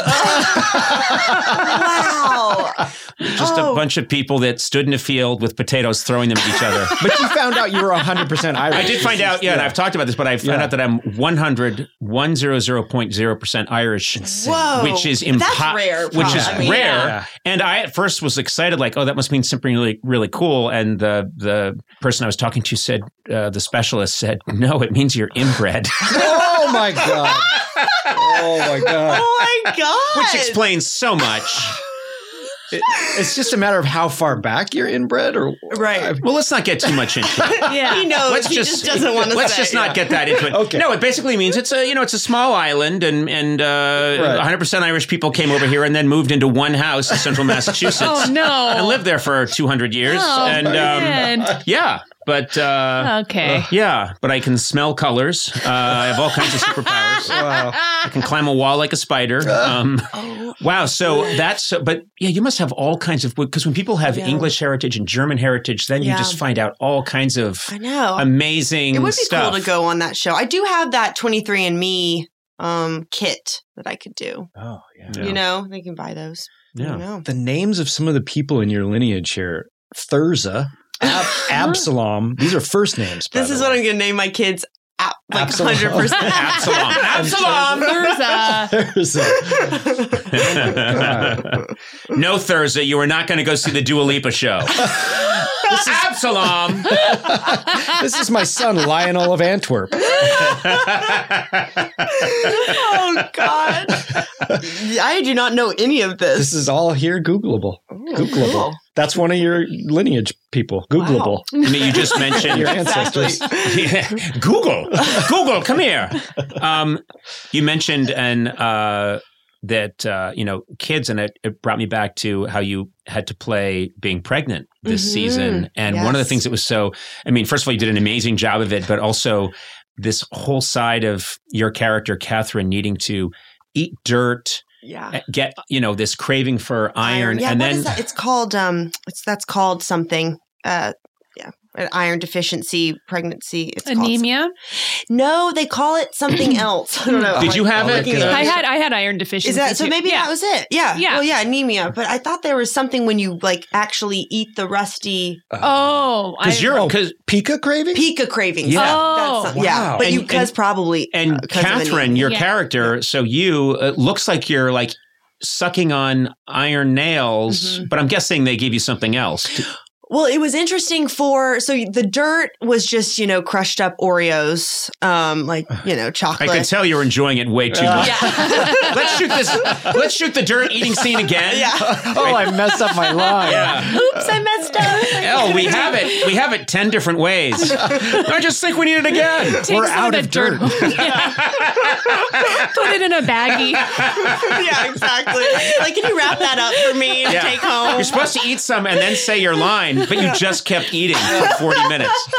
Just a Oh. bunch of people that stood in a field with potatoes throwing them at each other. But you found out you were 100% Irish. I did find out, yeah, and I've talked about this, but I found Yeah. out that I'm 100, 100.0% Irish. Whoa. Which is That's impo- rare, which is probably. rare. Yeah. And I at first was excited, like, oh, that must mean something really, really cool. And the the person I was talking to said, uh, the specialist said, no, it means you're inbred, Oh my God. Oh my God. Oh my God. which explains so much. It- it's just a matter of how far back you're inbred or Right. Well, let's not get too much into it. yeah. He knows. let's he just, just, doesn't want to let's say. just not get that into it. Okay. No, it basically means it's a you know it's a small island and and uh, Right. 100 percent Irish people came over here and then moved into one house in central Massachusetts Oh no. and lived there for 200 years Oh, and um, yeah but uh, Okay. yeah, but I can smell colors. Uh, I have all kinds of superpowers. I can climb a wall like a spider. Um, wow. So that's, but yeah, you must have all kinds of, because when people have Yeah. English heritage and German heritage, then you just find out all kinds of I know. amazing it would be stuff. cool to go on that show. I do have that 23andMe um, kit that I could do. Oh, yeah. Yeah. You know, they can buy those. I Yeah. don't know. The names of some of the people in your lineage here Thurza, Ab- Absalom. These are first names. This is way. what I'm going to name my kids. Out, like Absalom. 100%. Absalom. Absalom. There's a Thurza. no, Thursday, you are not going to go see the Dua Lipa show. Absalom. this is my son, Lionel of Antwerp. oh, God. I do not know any of this. This is all here Googleable. Oh, Googleable. cool. That's one of your lineage people. Googleable. I mean, you just mentioned Your ancestors. Yeah. Google, Google, come here. Um, you mentioned and uh, that uh, you know kids, and it, it brought me back to how you had to play being pregnant this Mhm. season. And one of the things that was so, I mean, first of all, you did an amazing job of it, but also this whole side of your character, Catherine, needing to eat dirt, Yeah. get you know this craving for iron, Yeah, and what then is that? It's called um it's that's called something. Uh. An iron deficiency pregnancy. It's called some- anemia. no, they call it something else. I don't know. Did you have I'll it? it Uh. I had I had iron deficiency. Is that so? Maybe yeah. that was it. Yeah. Yeah. Well, yeah, anemia. But I thought there was something when you like actually eat the rusty Oh, because I- you're because Pica craving? pica cravings. Yeah. Oh, That's, yeah. But And- you cuz probably and uh, 'cause of Catherine, your Yeah. character, so you uh, looks like you're like sucking on iron nails, Mm-hmm. but I'm guessing they gave you something else. Well, it was interesting for so the dirt was just you know crushed up Oreos, um, like you know chocolate. I chocolate. could tell you're enjoying it way too much. let's shoot this. Let's shoot the dirt eating scene again. yeah. Oh, I messed up my line. Yeah. Oops, I messed up. Oh, we have it. We have it ten different ways. I just think we need it again. Take We're some out that of dirt. home. Yeah. Put it in a baggie. yeah, exactly. Like, can you wrap that up for me to Yeah. take home? You're supposed to eat some and then say your line, but you just kept eating for 40 minutes.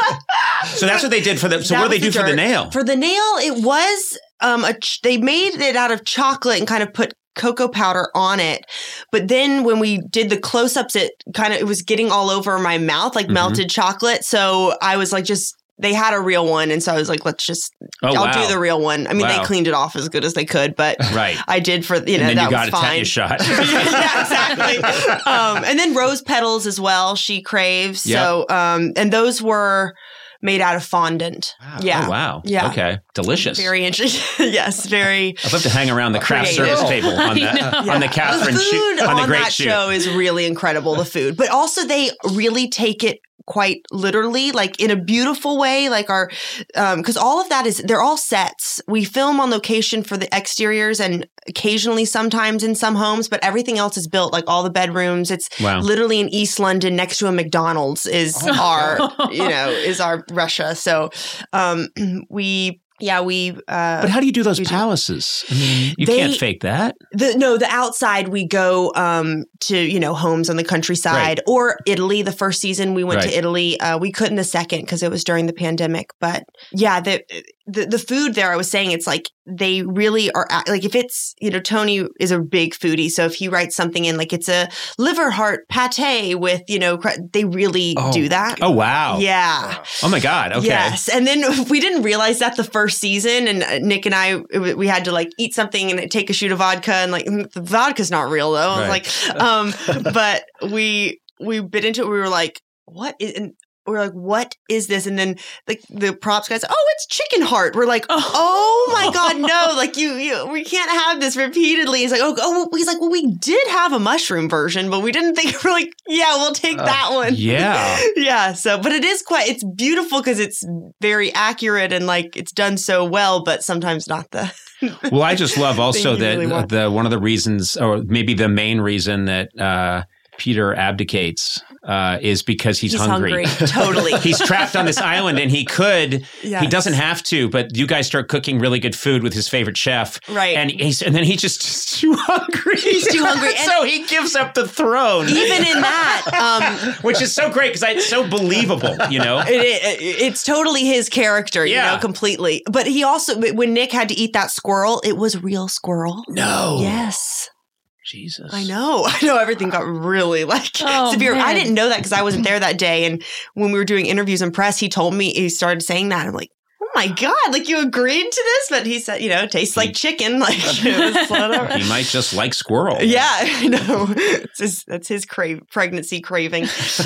So that's what they did for the. So That what do they do the for the nail? For the nail, it was um a ch- they made it out of chocolate and kind of put cocoa powder on it. But then when we did the close-ups it kind of it was getting all over my mouth like Mhm. melted chocolate. So I was like just they had a real one and so I was like let's just Oh, I'll wow. do the real one. I mean Wow. they cleaned it off as good as they could, but Right. I did for you know that you got was a fine. shot. yeah, exactly. Um, and then rose petals as well. She craves. So, um, and those were made out of fondant. Yeah. Oh, wow. Yeah. Okay. Delicious. Very interesting. yes, very. I'd love to hang around the craft Creative. service table on the I on the the Catherine food shoot on on, the great that shoot. show is really incredible. The food, but also they really take it quite literally, like in a beautiful way. Like our, um because all of that is they're all sets. We film on location for the exteriors and occasionally sometimes in some homes, but everything else is built. Like all the bedrooms, it's Wow. literally in East London next to a McDonald's is Oh. our, you know, is our Russia. So, um, we. Yeah, we. Uh, But how do you do those We do. palaces? I mean, you They- can't fake that. the no, the outside we go um to you know homes on the countryside or Italy. The first season we went Right. to Italy. Uh, we couldn't the second because it was during the pandemic. But yeah, the, the the food there. I was saying it's like they really are like if it's you know Tony is a big foodie, so if he writes something in like it's a liver heart pate with you know they really Oh. do that. Oh wow. Yeah. Oh my god. Okay. Yes, and then we didn't realize that the first season, and uh, Nick and I, we had to like eat something and take a shoot of vodka, and like mm, the vodka's not real though. I was like, um, but we we bit into it. We were like, what is? And we're like, what is this? And then like the props guys, oh, it's chicken heart. We're like, oh my god, no! Like you, you, we can't have this repeatedly. He's like, oh, oh, he's like, well, we did have a mushroom version, but we didn't think. We're like, yeah, we'll take that one Yeah. yeah so but it is quite it's beautiful because it's very accurate and like it's done so well but sometimes not the Well, I just love also that really the one of the reasons, or maybe the main reason that uh, Peter abdicates uh, is because he's, He's hungry. hungry. Totally. he's trapped on this island and he could he doesn't have to but you guys start cooking really good food with his favorite chef Right. and he's and then he's just too hungry He's too hungry. And- so he gives up the throne Even in that, um, which is so great because it's so believable you know it, it, it's totally his character, you Yeah. know, completely. But he also, when Nick had to eat that squirrel, it was real squirrel. no Yes. Jesus I know. I know everything got really like Oh, severe. I didn't know that because I wasn't there that day. And when we were doing interviews and press, he told me he started saying that. I'm like, oh my God, like you agreed to this? But he said, you know, tastes like chicken. Like it was he might just like squirrel Yeah, I know. It's his, that's his crave, pregnancy craving.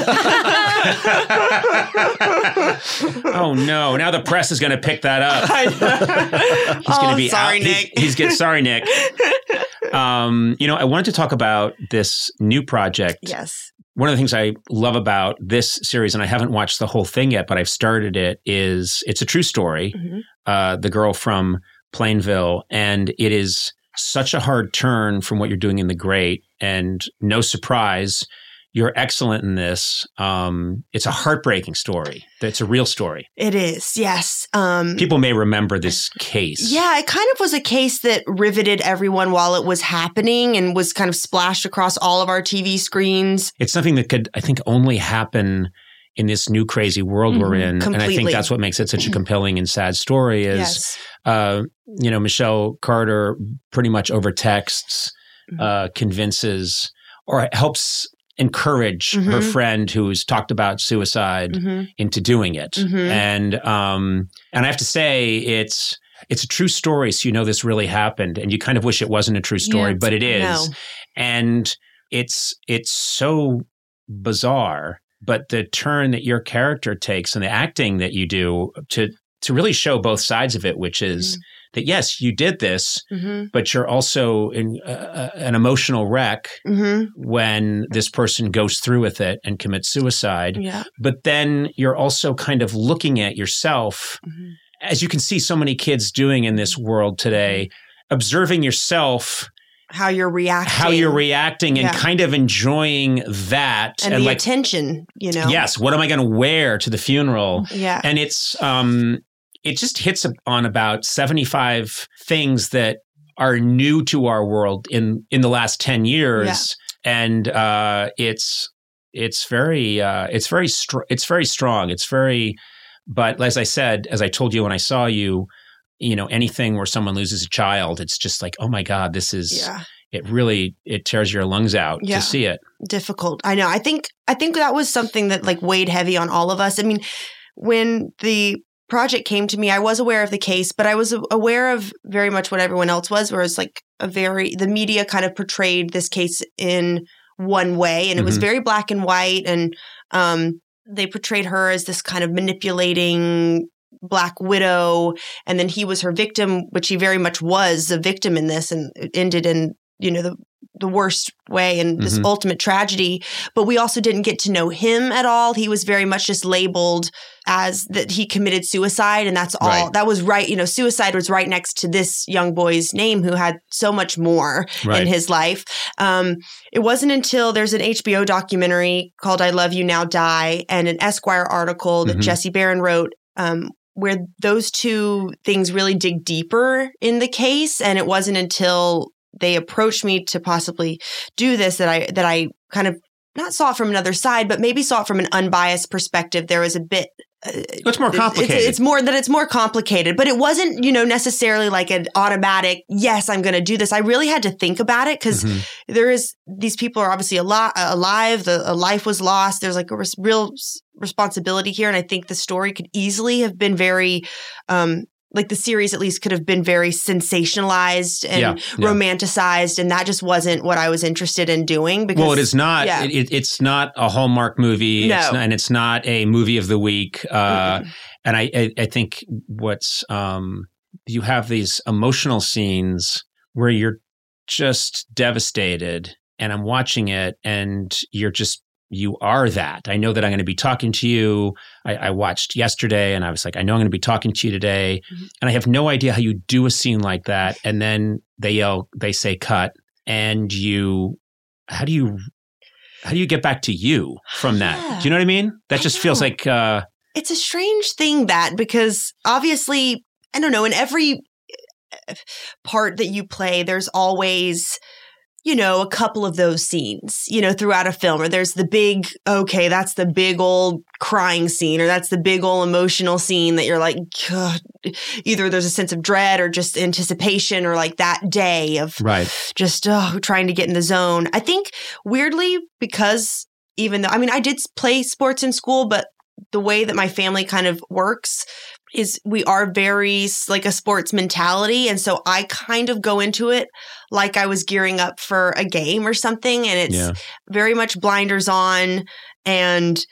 oh no now the press is going to pick that up. He's going oh, to be sorry, out. He's- Nick. He's, getting sorry, Nick. Um, you know, I wanted to talk about this new project. yes. One of the things I love about this series, and I haven't watched the whole thing yet, but I've started it. Is it's a true story. Mhm. Uh, the girl from Plainville, and it is such a hard turn from what you're doing in The Great, and no surprise. You're excellent in this. Um, it's a heartbreaking story. It's a real story. It is. Yes. Um, People may remember this case. Yeah, it kind of was a case that riveted everyone while it was happening and was kind of splashed across all of our TV screens. it's something that could i think only happen in this new crazy world we're Mhm. in and i think that's what makes it such a compelling and sad story is yes. uh, you know michelle carter pretty much over texts Mhm. uh, convinces or helps encourage her Mhm. friend who's talked about suicide hmm into doing it Mhm. and um and i have to say it's it's a true story so you know this really happened and you kind of wish it wasn't a true story Yeah, but it is No. and it's it's so bizarre but the turn that your character takes and the acting that you do to to really show both sides of it which is Mm. That yes you did this hmm but you're also in uh, an emotional wreck hmm when this person goes through with it and commits suicide Yeah. but then you're also kind of looking at yourself Mhm. as you can see so many kids doing in this world today observing yourself How you're reacting. how you're reacting and Yeah. kind of enjoying that and, and, the like attention, you know? yes what am i going to wear to the funeral Yeah. and it's um it just hits on about 75 things that are new to our world in in the last 10 years and uh it's it's very uh it's very str- it's very strong it's very but as i said as i told you when i saw you you know anything where someone loses a child it's just like oh my god this is yeah. it really it tears your lungs out Yeah. to see it difficult. I know. I think I think that was something that like weighed heavy on all of us. I mean, when the project came to me, I was aware of the case, but I was aware of very much what everyone else was, where it's like a very the media kind of portrayed this case in one way, and it was Mhm. very black and white, and um, they portrayed her as this kind of manipulating black widow and then he was her victim which he very much was a victim in this and it ended in you know the the worst way and this Mhm. ultimate tragedy but we also didn't get to know him at all he was very much just labeled as that he committed suicide and that's all Right. that was right you know suicide was right next to this young boy's name who had so much more right in his life. Um, it wasn't until there's an HBO documentary called "I Love You Now Die" and an Esquire article that Mhm. Jesse Barron wrote. Um, where those two things really dig deeper in the case, and it wasn't until they approached me to possibly do this that I that I kind of not saw it from another side, but maybe saw it from an unbiased perspective. There was a bit uh, it's more complicated It's, it's more that it's more complicated, but it wasn't, you know, necessarily like an automatic, yes, I'm going to do this. I really had to think about it because Mhm. there is, these people are obviously al- alive. The, a life was lost. There's like a res- real s- responsibility here. And I think the story could easily have been very, um, like the series at least could have been very sensationalized and Yeah, yeah. romanticized. And that just wasn't what I was interested in doing because well, it is not. yeah. It, it- it's not a Hallmark movie, No. it's not, and it's not a movie of the week. Uh, Mm-mm. and I, I, I think what's um, you have these emotional scenes where you're just devastated, and I'm watching it, and you're just you are that. I know that I'm going to be talking to you. I, I watched yesterday, and I was like, I know I'm going to be talking to you today, Mhm. and I have no idea how you do a scene like that, and then they yell, they say cut, and you, how do you how do you get back to you from that? Yeah. Do you know what I mean? That I just feels like uh, it's a strange thing that because obviously i don't know in every uh, part that you play there's always you know a couple of those scenes you know throughout a film or there's the big okay that's the big old crying scene or that's the big old emotional scene that you're like God. either there's a sense of dread or just anticipation or like that day of right. just oh, trying to get in the zone. I think weirdly because even though I mean I did play sports in school, but the way that my family kind of works is we are very like a sports mentality and so I kind of go into it like I was gearing up for a game or something and it's Yeah. very much blinders on and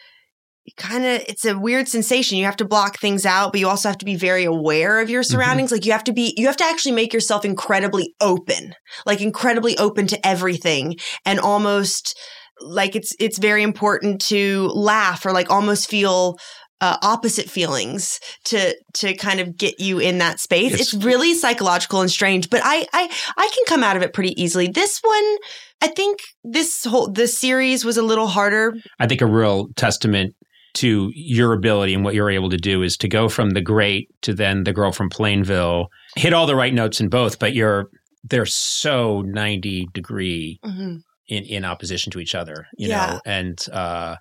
kind of it's a weird sensation. You have to block things out but you also have to be very aware of your mm-hmm. surroundings. Like you have to be you have to actually make yourself incredibly open like incredibly open to everything and almost like it's it's very important to laugh or like almost feel uh, opposite feelings to to kind of get you in that space. It's- It's, really psychological and strange, but I I I can come out of it pretty easily. This one, I think this whole this series was a little harder. I think a real testament to your ability and what you're able to do is to go from the great to then the girl from Plainville, hit all the right notes in both, but you're they're so 90 degree in, in opposition to each other, you Yeah. know, and uh,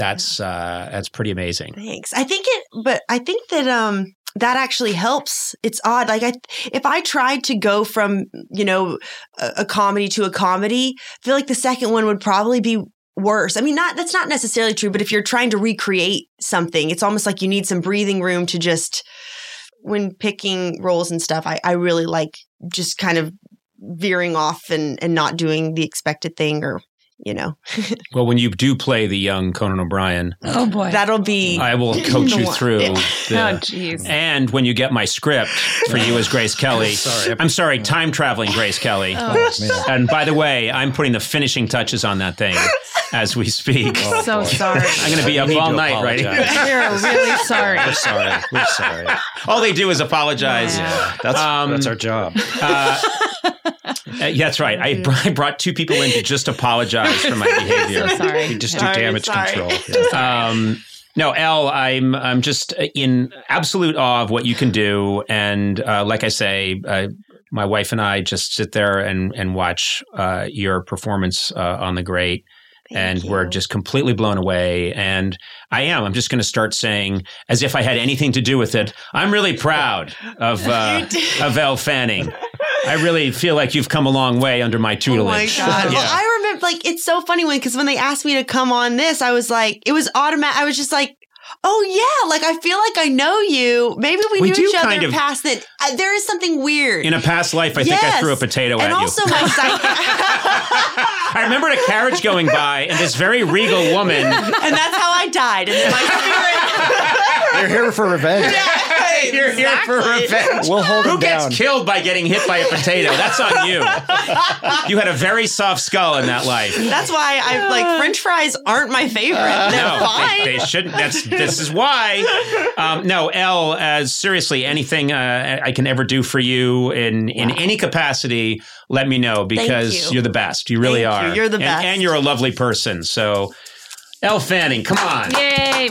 that's uh, that's pretty amazing. Thanks. I think it, but I think that um that actually helps. It's odd. Like I, if I tried to go from you know a, a comedy to a comedy, I feel like the second one would probably be worse. I mean, not that's not necessarily true, but if you're trying to recreate something, it's almost like you need some breathing room to just when picking roles and stuff. I I really like just kind of veering off and and not doing the expected thing or you know Well, when you do play the young Conan O'Brien, Oh boy. that'll be I will coach you through. The- oh jeez. and when you get my script for you as Grace Kelly, Sorry. I'm sorry, time traveling Grace Kelly. Oh, And by the way, I'm putting the finishing touches on that thing as we speak. so sorry. I'm going to be up all night, right? apologize. We're really sorry. We're sorry. We're sorry. All they do is apologize. Yeah. That's Um, that's our job. Uh, uh, yeah, that's right. I, br- I brought two people in to just apologize for my behavior. So sorry. We just do damage control. Yeah. Um, no, Elle, I'm I'm just in absolute awe of what you can do, and uh, like I say, uh, my wife and I just sit there and and watch uh, your performance uh, on the Great, and we're just completely blown away. And I am. I'm just going to start saying, as if I had anything to do with it. I'm really proud of uh, of Elle Fanning. I really feel like you've come a long way under my tutelage. Oh my god! Yeah. Well, I remember like it's so funny when because when they asked me to come on this, I was like, it was automatic. I was just like. Oh yeah, like I feel like I know you. Maybe we, We knew each other kind of- past that. Uh, there is something weird. In a past life, I think I threw a potato and at you. And also my psych- I remembered a carriage going by and this very regal woman. and that's how I died. And then my spirit. You're here for revenge. Spirit. You're here for Exactly. revenge. We'll hold Who gets down. killed by getting hit by a potato? That's on you. You had a very soft skull in that life. That's why I like French fries aren't my favorite. They're no, they, they shouldn't. That's this is why. Um, no, Elle. As seriously, anything uh, I can ever do for you in in any capacity, let me know because you. are the best. You really Thank are. you. You're the And- best. and you're a lovely person. So, Elle. Fanning, come on. Yay.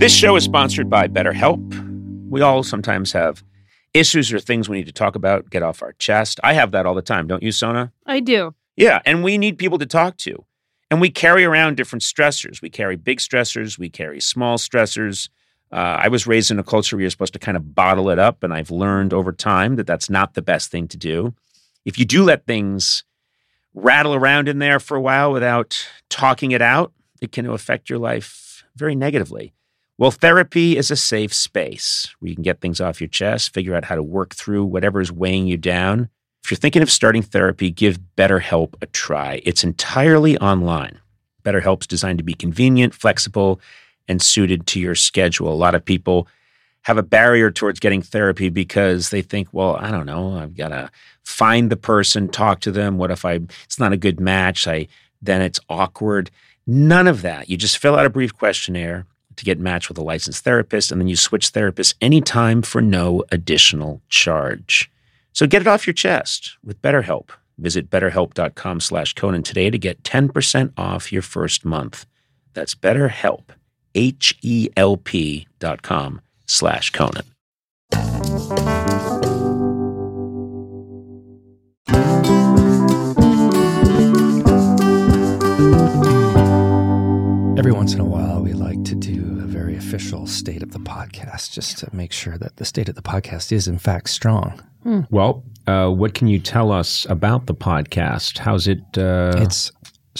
This show is sponsored by BetterHelp. We all sometimes have issues or things we need to talk about, get off our chest. I have that all the time, don't you, Sona? I do. Yeah, and we need people to talk to. And we carry around different stressors. We carry big stressors, we carry small stressors. Uh, I was raised in a culture where you're supposed to kind of bottle it up, and I've learned over time that that's not the best thing to do. If you do let things rattle around in there for a while without talking it out, it can affect your life very negatively. Well, therapy is a safe space where you can get things off your chest, figure out how to work through whatever is weighing you down. If you're thinking of starting therapy, give BetterHelp a try. It's entirely online. BetterHelp's designed to be convenient, flexible, and suited to your schedule. A lot of people have a barrier towards getting therapy because they think, well, I don't know, I've got to find the person, talk to them. What if I it's not a good match? I then it's awkward. None of that. You just fill out a brief questionnaire to get matched with a licensed therapist, and then you switch therapists anytime for no additional charge. So get it off your chest with BetterHelp. Visit betterhelp.com slash Conan today to get 10% off your first month. That's BetterHelp, H-E-L-P dot com slash Conan. Every once in a while, we like to do a very official state of the podcast just to make sure that the state of the podcast is, in fact, strong. Well, uh, what can you tell us about the podcast? How's it? Uh, It's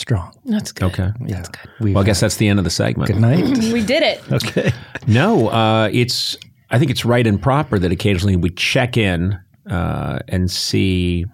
strong. That's good. okay. Yeah. We've Well, I guess that's the end of the segment. good night. We did it. okay. No, uh, it's. I think it's right and proper that occasionally we check in uh, and see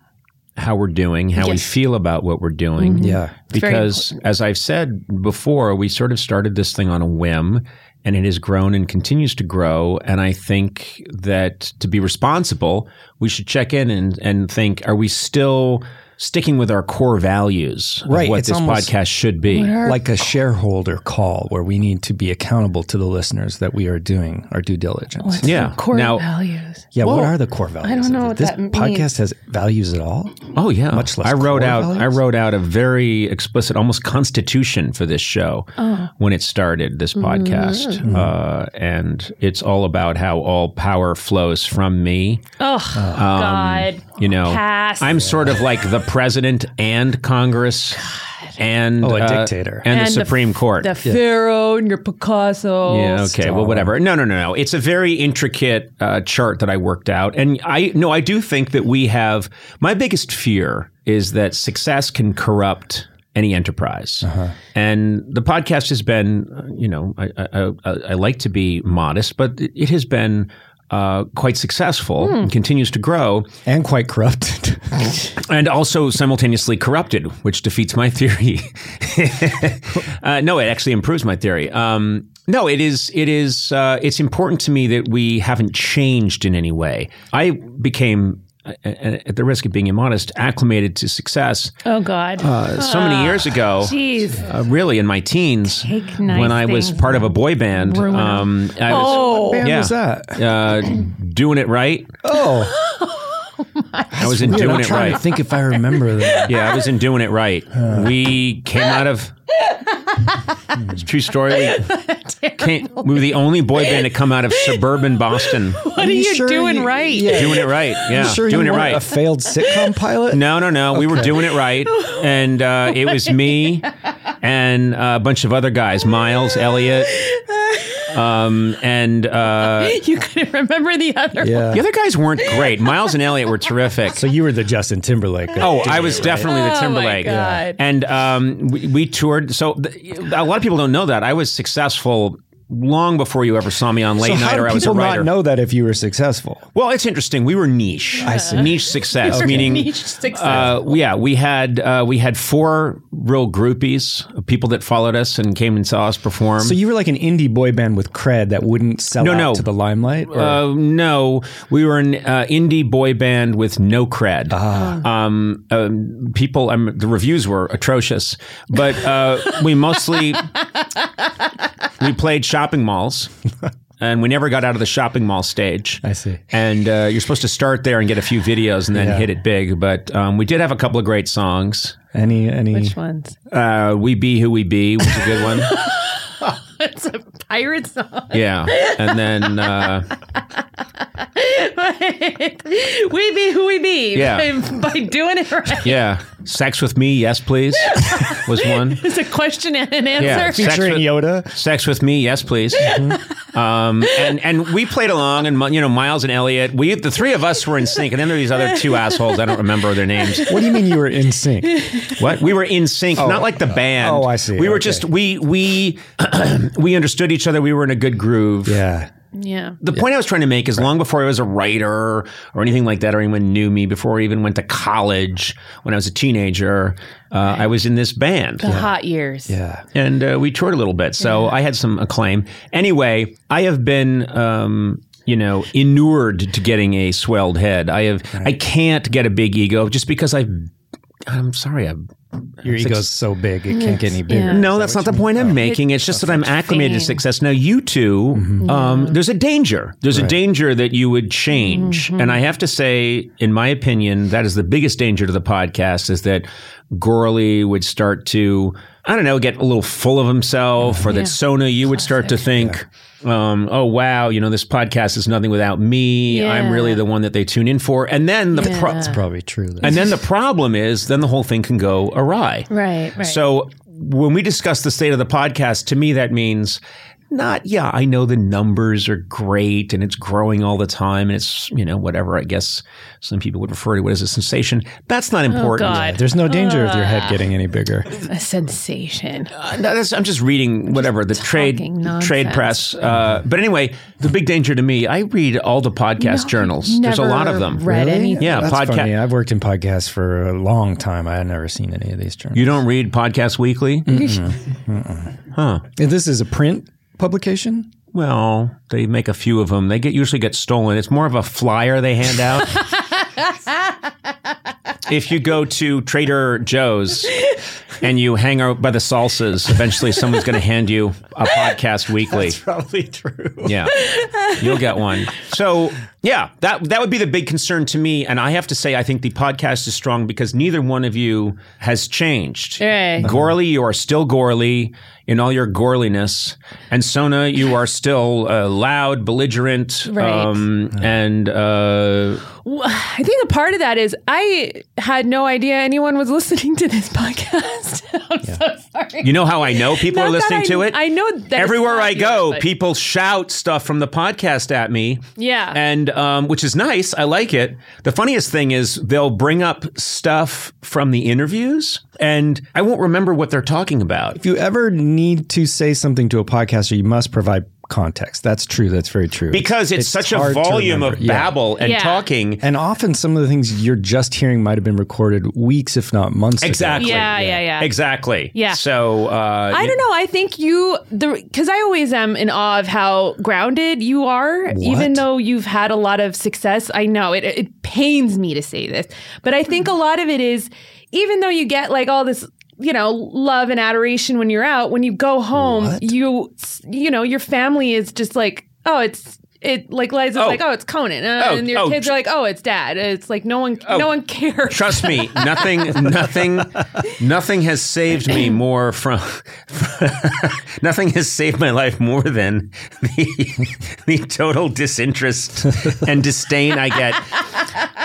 how we're doing, how we feel about what we're doing. Yeah. because as I've said before, we sort of started this thing on a whim and it has grown and continues to grow. And I think that to be responsible, we should check in and, and think, are we still sticking with our core values Right, what it's this podcast should be? Like a shareholder call where we need to be accountable to the listeners that we are doing our due diligence. Yeah. Core Now- values. Yeah, what are the core values? I don't know what this that means. podcast has values at all. Oh yeah, Much less I wrote core out. I wrote out a very explicit, almost constitution for this show Oh. when it started. This podcast, Mm-hmm. uh, and it's all about how all power flows from me. Oh, God. You know, Pass. I'm sort of like the president and Congress and Oh, a uh, dictator. and, And the the- Supreme Court. The Pharaoh and your Picasso. Yeah. Okay. Well, whatever. No, no, no, no. It's a very intricate uh, chart that I worked out, and I no, I do think that we have. My biggest fear is that success can corrupt any enterprise, and the podcast has been, uh, you know, I, I, I, I like to be modest, but it, it has been. Uh, quite successful and continues to grow, And quite corrupted. and also simultaneously corrupted, which defeats my theory. uh, no, it actually improves my theory. Um, no, it is. It is. Uh, it's important to me that we haven't changed in any way. I became, at the risk of being immodest, acclimated to success Oh, God. uh, so many years ago. Jeez. Uh, really, in my teens, Take nice when I was part of a boy band, um, I was, Oh. band yeah, was that? uh, doing it right. Oh, I was in weird. doing I'm it right. to think if I remember that. Yeah, I was in doing it right. We came out of. It's a true story. We, came, we were the only boy band to come out of suburban Boston. what are you, sure doing you- right? yeah. Doing it right. Yeah, sure doing you it right. A failed sitcom pilot? No, no, no. We were doing it right, and uh, it was me and a bunch of other guys, Miles, Elliot, um, and uh, You couldn't remember the other Yeah. the other guys weren't great. Miles and Elliot were terrific. So you were the Justin Timberlake. of Oh, I was it, right? definitely the Oh, my Timberlake. God. And um, we, we toured. So th- a lot of people don't know that I was successful long before you ever saw me on late so night or I was a people writer. not know that if you were successful? Well, it's interesting. We were niche. I see. Niche success, meaning niche success. Uh, yeah, we had uh, we had four real groupies, people that followed us and came and saw us perform. So you were like an indie boy band with cred that wouldn't sell No, out no. to the limelight? Uh, no, we were an uh, indie boy band with no cred. Um, um, people, um, the reviews were atrocious, but uh, we mostly we played shopping malls. And we never got out of the shopping mall stage. I see. And uh, you're supposed to start there and get a few videos and then Yeah. hit it big. But um, we did have a couple of great songs. any any Which ones? Uh, we be who we be was a good one. It's a pirate song. Yeah, and then uh, we be who we be. Yeah. By, by doing it right. yeah, sex with me, yes please, was one. It's a question and an answer. Yeah, sex featuring with, Yoda? sex with me, yes please. Um, and and we played along, and you know Miles and Elliot, we the three of us were in sync, and then there were these other two assholes. I don't remember their names. What do you mean you were in sync? What we were in sync, not like the band. oh, I see. We were Okay. just we we we understood each other. We were in a good groove. Yeah. Yeah. The point I was trying to make is long before I was a writer or anything like that, or anyone knew me, before I even went to college, when I was a teenager, uh, I was in this band. The hot years. Yeah. And uh, we toured a little bit. So I had some acclaim. Anyway, I have been. Um, you know, inured to getting a swelled head. I have. I can't get a big ego just because I've. I'm sorry. I've Your ego's so big it can't get any bigger. Yeah. no, that's not the point I'm making. It's just that I'm acclimated to success. Now, you 2 um, there's a danger. There's a danger that you would change. And I have to say, in my opinion, that is the biggest danger to the podcast is that Gourley would start to, I don't know, get a little full of himself, or that Sona, you would start to think, um, oh, wow, you know, this podcast is nothing without me. I'm really the one that they tune in for. And then the pro- Yeah. Probably true. then. and then the problem is, then the whole thing can go awry. Right. Right. So when we discuss the state of the podcast, to me that means not yeah, I know the numbers are great and it's growing all the time and it's, you know, whatever I guess some people would refer to it as a sensation. That's not important. Oh, God. There's no danger of your head getting any bigger. a sensation. Uh, no, that's- I'm just reading whatever the trade Talking trade press. Uh, but anyway, the big danger to me, I read all the podcast journals. There's a lot of them. Read anything. Yeah, That's podca- funny. I've worked in podcasts for a long time. I had never seen any of these journals. You don't read Podcast Weekly? huh. And this is a print publication? Well, they make a few of them. They get usually get stolen. It's more of a flyer they hand out. if you go to Trader Joe's and you hang out by the salsas, eventually someone's going to hand you a podcast weekly. Probably true. Yeah, you'll get one. So yeah, that that would be the big concern to me. And I have to say, I think the podcast is strong because neither one of you has changed. Right. Gourley, you are still Gourley in all your Gorliness, and Sona, you are still uh, loud, belligerent, Right. um, and uh, I think a part of that is I had no idea anyone was listening to this podcast. I'm so sorry. you know how I know people Not are listening I- to it. I know that everywhere I popular, go, but- people shout stuff from the podcast at me. Yeah. and um, which is nice. I like it. The funniest thing is they'll bring up stuff from the interviews, and I won't remember what they're talking about. If you ever need to say something to a podcaster, you must provide context. That's true. That's very true. Because it's, such a volume of remember. Yeah. babble and Yeah. talking. And often some of the things you're just hearing might have been recorded weeks, if not months ago. Exactly. yeah, yeah, yeah. Exactly. Yeah. So uh, I don't know. I think you the because I always am in awe of how grounded you are, even though you've had a lot of success. I know it. It pains me to say this, but I think a lot of it is even though you get like all this. You know, love and adoration when you're out. When you go home, you you know your family is just like, oh, it's it. Like Liza's Oh. like, oh, it's Conan, uh, Oh, and your oh, kids are like, oh, it's Dad. It's like no one, no one cares. Trust me, nothing, nothing, nothing has saved me more from. nothing has saved my life more than the, the total disinterest and disdain I get,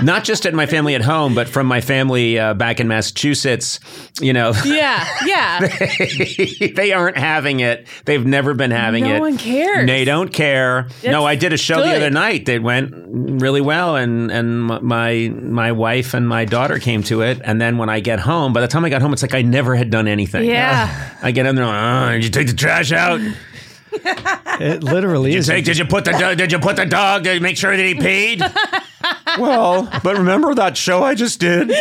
not just at my family at home, but from my family uh, back in Massachusetts. You know, yeah, yeah. they aren't having it. They've never been having it. No it. one cares. They don't care. no, I did a show the other night that went really well, and and my my wife and my daughter came to it. And then when I get home, by the time I got home, it's like I never had done anything. Yeah. I get in there, like, oh, did you take the trash out? It literally is. Say, did you put the do- did you put the dog to make sure that he peed? well, but remember that show I just did?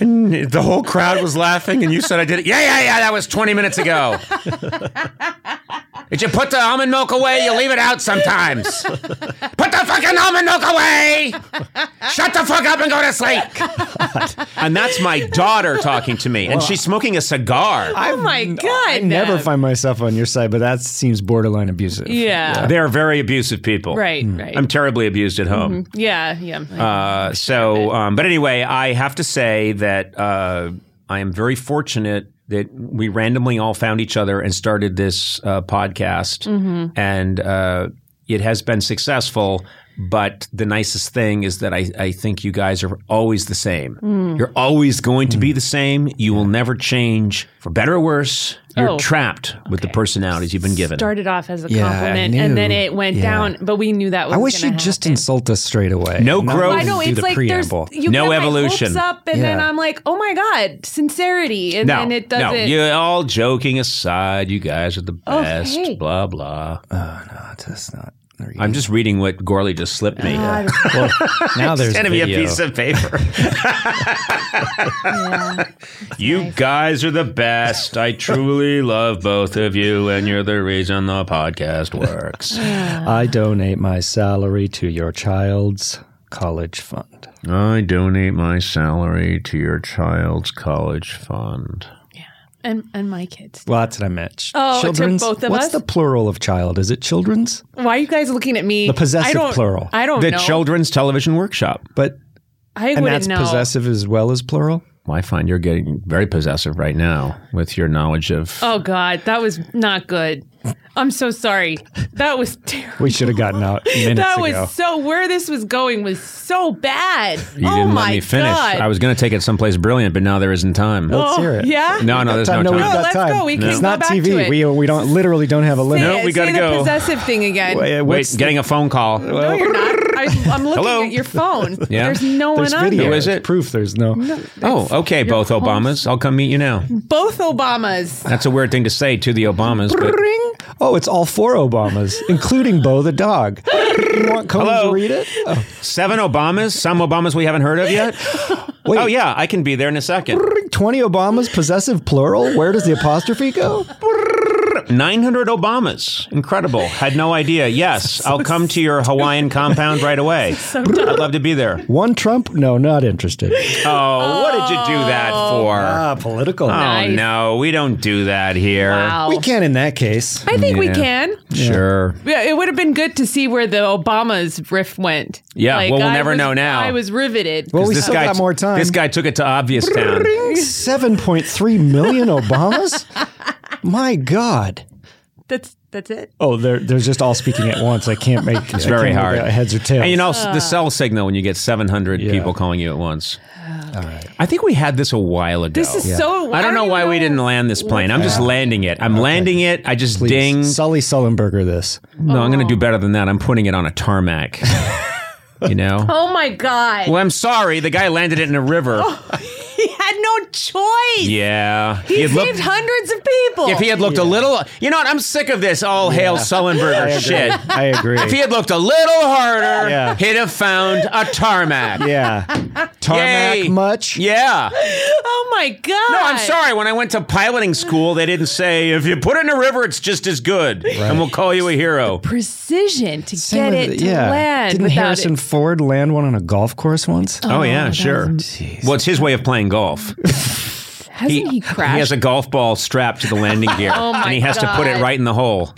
And the whole crowd was laughing, and you said I did it. Yeah, yeah, yeah. That was 20 minutes ago. Did you put the almond milk away? You leave it out sometimes. Put the fucking almond milk away. Shut the fuck up and go to sleep. And that's my daughter talking to me, and she's smoking a cigar. Oh my god! I never find myself on your side, but that seems borderline abusive. Yeah. They're very abusive people. Right. Right. I'm terribly abused at home. yeah. Yeah. Uh, so, um, but anyway, I have to say that uh, I am very fortunate that we randomly all found each other and started this uh, podcast, and uh, it has been successful. But the nicest thing is that I, I think you guys are always the same. Mm. You're always going to be the same. You will never change for better or worse. You're Oh. trapped with the personalities you've been given. Started off as a Yeah, compliment, and then it went Yeah. down. But we knew that was. I wish you'd just insult us straight away. No Not growth. I even know do it's the like preamble. there's you No get my evolution. hopes up, and then I'm like, oh my god, sincerity, and no, then it no, doesn't. you all joking aside, you guys are the Oh, best. hey. Blah blah. Oh, no, that's not. I'm just reading what Gourley just slipped me. Uh, God, Well, now there's going to be a piece of paper. yeah. you guys are the best. I truly love both of you, and you're the reason the podcast works. I donate my salary to your child's college fund. I donate my salary to your child's college fund. And and my kids. Well, that's what I meant. Oh, to children's. both of what's us? the plural of child? Is it children's? Why are you guys looking at me? The possessive I don't, plural. I don't The know. The children's Television Workshop. But I and wouldn't that's know. possessive as well as plural. Well, I find you're getting very possessive right now with your knowledge of. Oh God, that was not good. I'm so sorry. That was terrible. We should have gotten out minutes that ago. was so where this was going was so bad. You oh didn't my let me finish. God. I was going to take it someplace brilliant, but now there isn't time. Let's Oh, hear it. Yeah. No, no, there's no no, time. we've No, got let's time. go. We can It's go not back to TV. it. We we don't literally don't have a limit. Say, No, we say gotta go. the go. possessive thing again. Wait, Wait, what's- getting a phone call. no, you're not. I, I'm looking Hello? at your phone. Yeah? There's no there's one on video. there. Who is it? Proof. There's no. Oh, okay, both host. Obamas. I'll come meet you now. Both Obamas. That's a weird thing to say to the Obamas, but Ring. Oh, it's all four Obamas, including Bo the dog. You want Conan Hello? to read it? Oh, seven Obamas, some Obamas we haven't heard of yet. wait. Oh yeah, I can be there in a second. Twenty Obamas, possessive plural. Where does the apostrophe go? 900 Obamas. Incredible. Had no idea. Yes, I'll come to your Hawaiian compound right away. I'd love to be there. One Trump? No, not interested. Oh, what did you do that for? Ah, political. Oh Nice. no, we don't do that here. Wow. We can in that case. I think we Yeah. can. Sure. Yeah, it would have been good to see where the Obamas riff went. Yeah, well, we'll I never was- know now. I was riveted. Well, we This still guy, got more time. This guy took it to Obvious Town. Seven point three million Obamas. My God. that's that's it. Oh, they're they're just all speaking at once. I can't make it's very hard. Uh, heads or tails. And you know the uh. cell signal when you get 700 Yeah. people calling you at once. Oh. All right. I think we had this a while ago. This is so. I don't know why we didn't land this plane. I'm just landing it. I'm landing it. I just Please, ding. Sully Sullenberger this. No, I'm going Oh. to do better than that. I'm putting it on a tarmac. you know? Oh my god! Well, I'm sorry. The guy landed it in a river. He oh. had no choice. Yeah. He had saved hundreds of people. if he had looked a little, you know what? I'm sick of this all hail Sullenberger shit. I agree. If he had looked a little harder, Yeah. he'd have found a tarmac. yeah. Tarmac Yay. much? Yeah. oh my god! No, I'm sorry. When I went to piloting school, they didn't say if you put it in a river, it's just as good, and we'll call you a hero. Precision to Same get it the- to yeah. land Didn't Harrison it. Ford land one on a golf course once? Oh, oh yeah, sure. Well, it's his way of playing golf. Hasn't he, crashed? He has a golf ball strapped to the landing gear, Oh my and he has to put it right in the hole.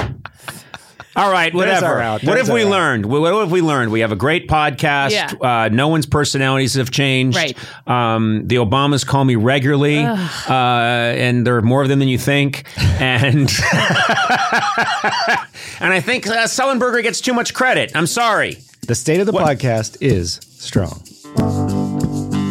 All right, whatever. What have we out. learned? What have we learned? We have a great podcast. Yeah. Uh, no one's personalities have changed. Right. Um, the Obamas call me regularly, uh, and there are more of them than you think. And and I think uh, Sullenberger gets too much credit. I'm sorry. The state of the podcast is strong.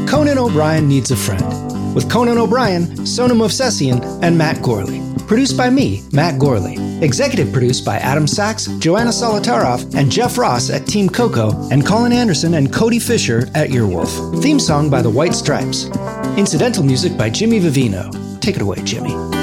Conan O'Brien needs a friend. With Conan O'Brien, Sona Movsesian, and Matt Gourley. Produced by me, Matt Gourley. Executive produced by Adam Sachs, Joanna Solotaroff, and Jeff Ross at Team Coco, and Colin Anderson and Cody Fisher at Earwolf. Theme song by the White Stripes. Incidental music by Jimmy Vivino. Take it away, Jimmy.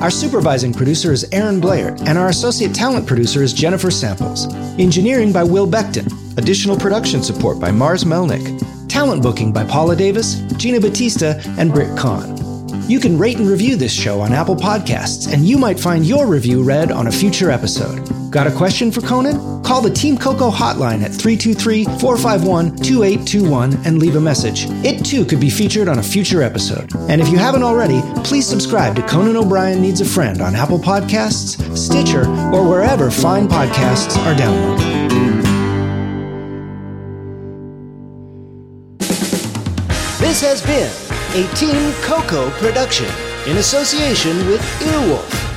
Our supervising producer is Aaron Blair, and our associate talent producer is Jennifer Samples. Engineering by Will Becton. Additional production support by Mars Melnick. Talent booking by Paula Davis, Gina Batista, and Britt Kahn. You can rate and review this show on Apple Podcasts, and you might find your review read on a future episode. Got a question for Conan? Call the Team Coco hotline at 323 451 2821 and leave a message. It too could be featured on a future episode. And if you haven't already, please subscribe to Conan O'Brien Needs a Friend on Apple Podcasts, Stitcher, or wherever fine podcasts are downloaded. This has been a Team Coco production in association with Earwolf.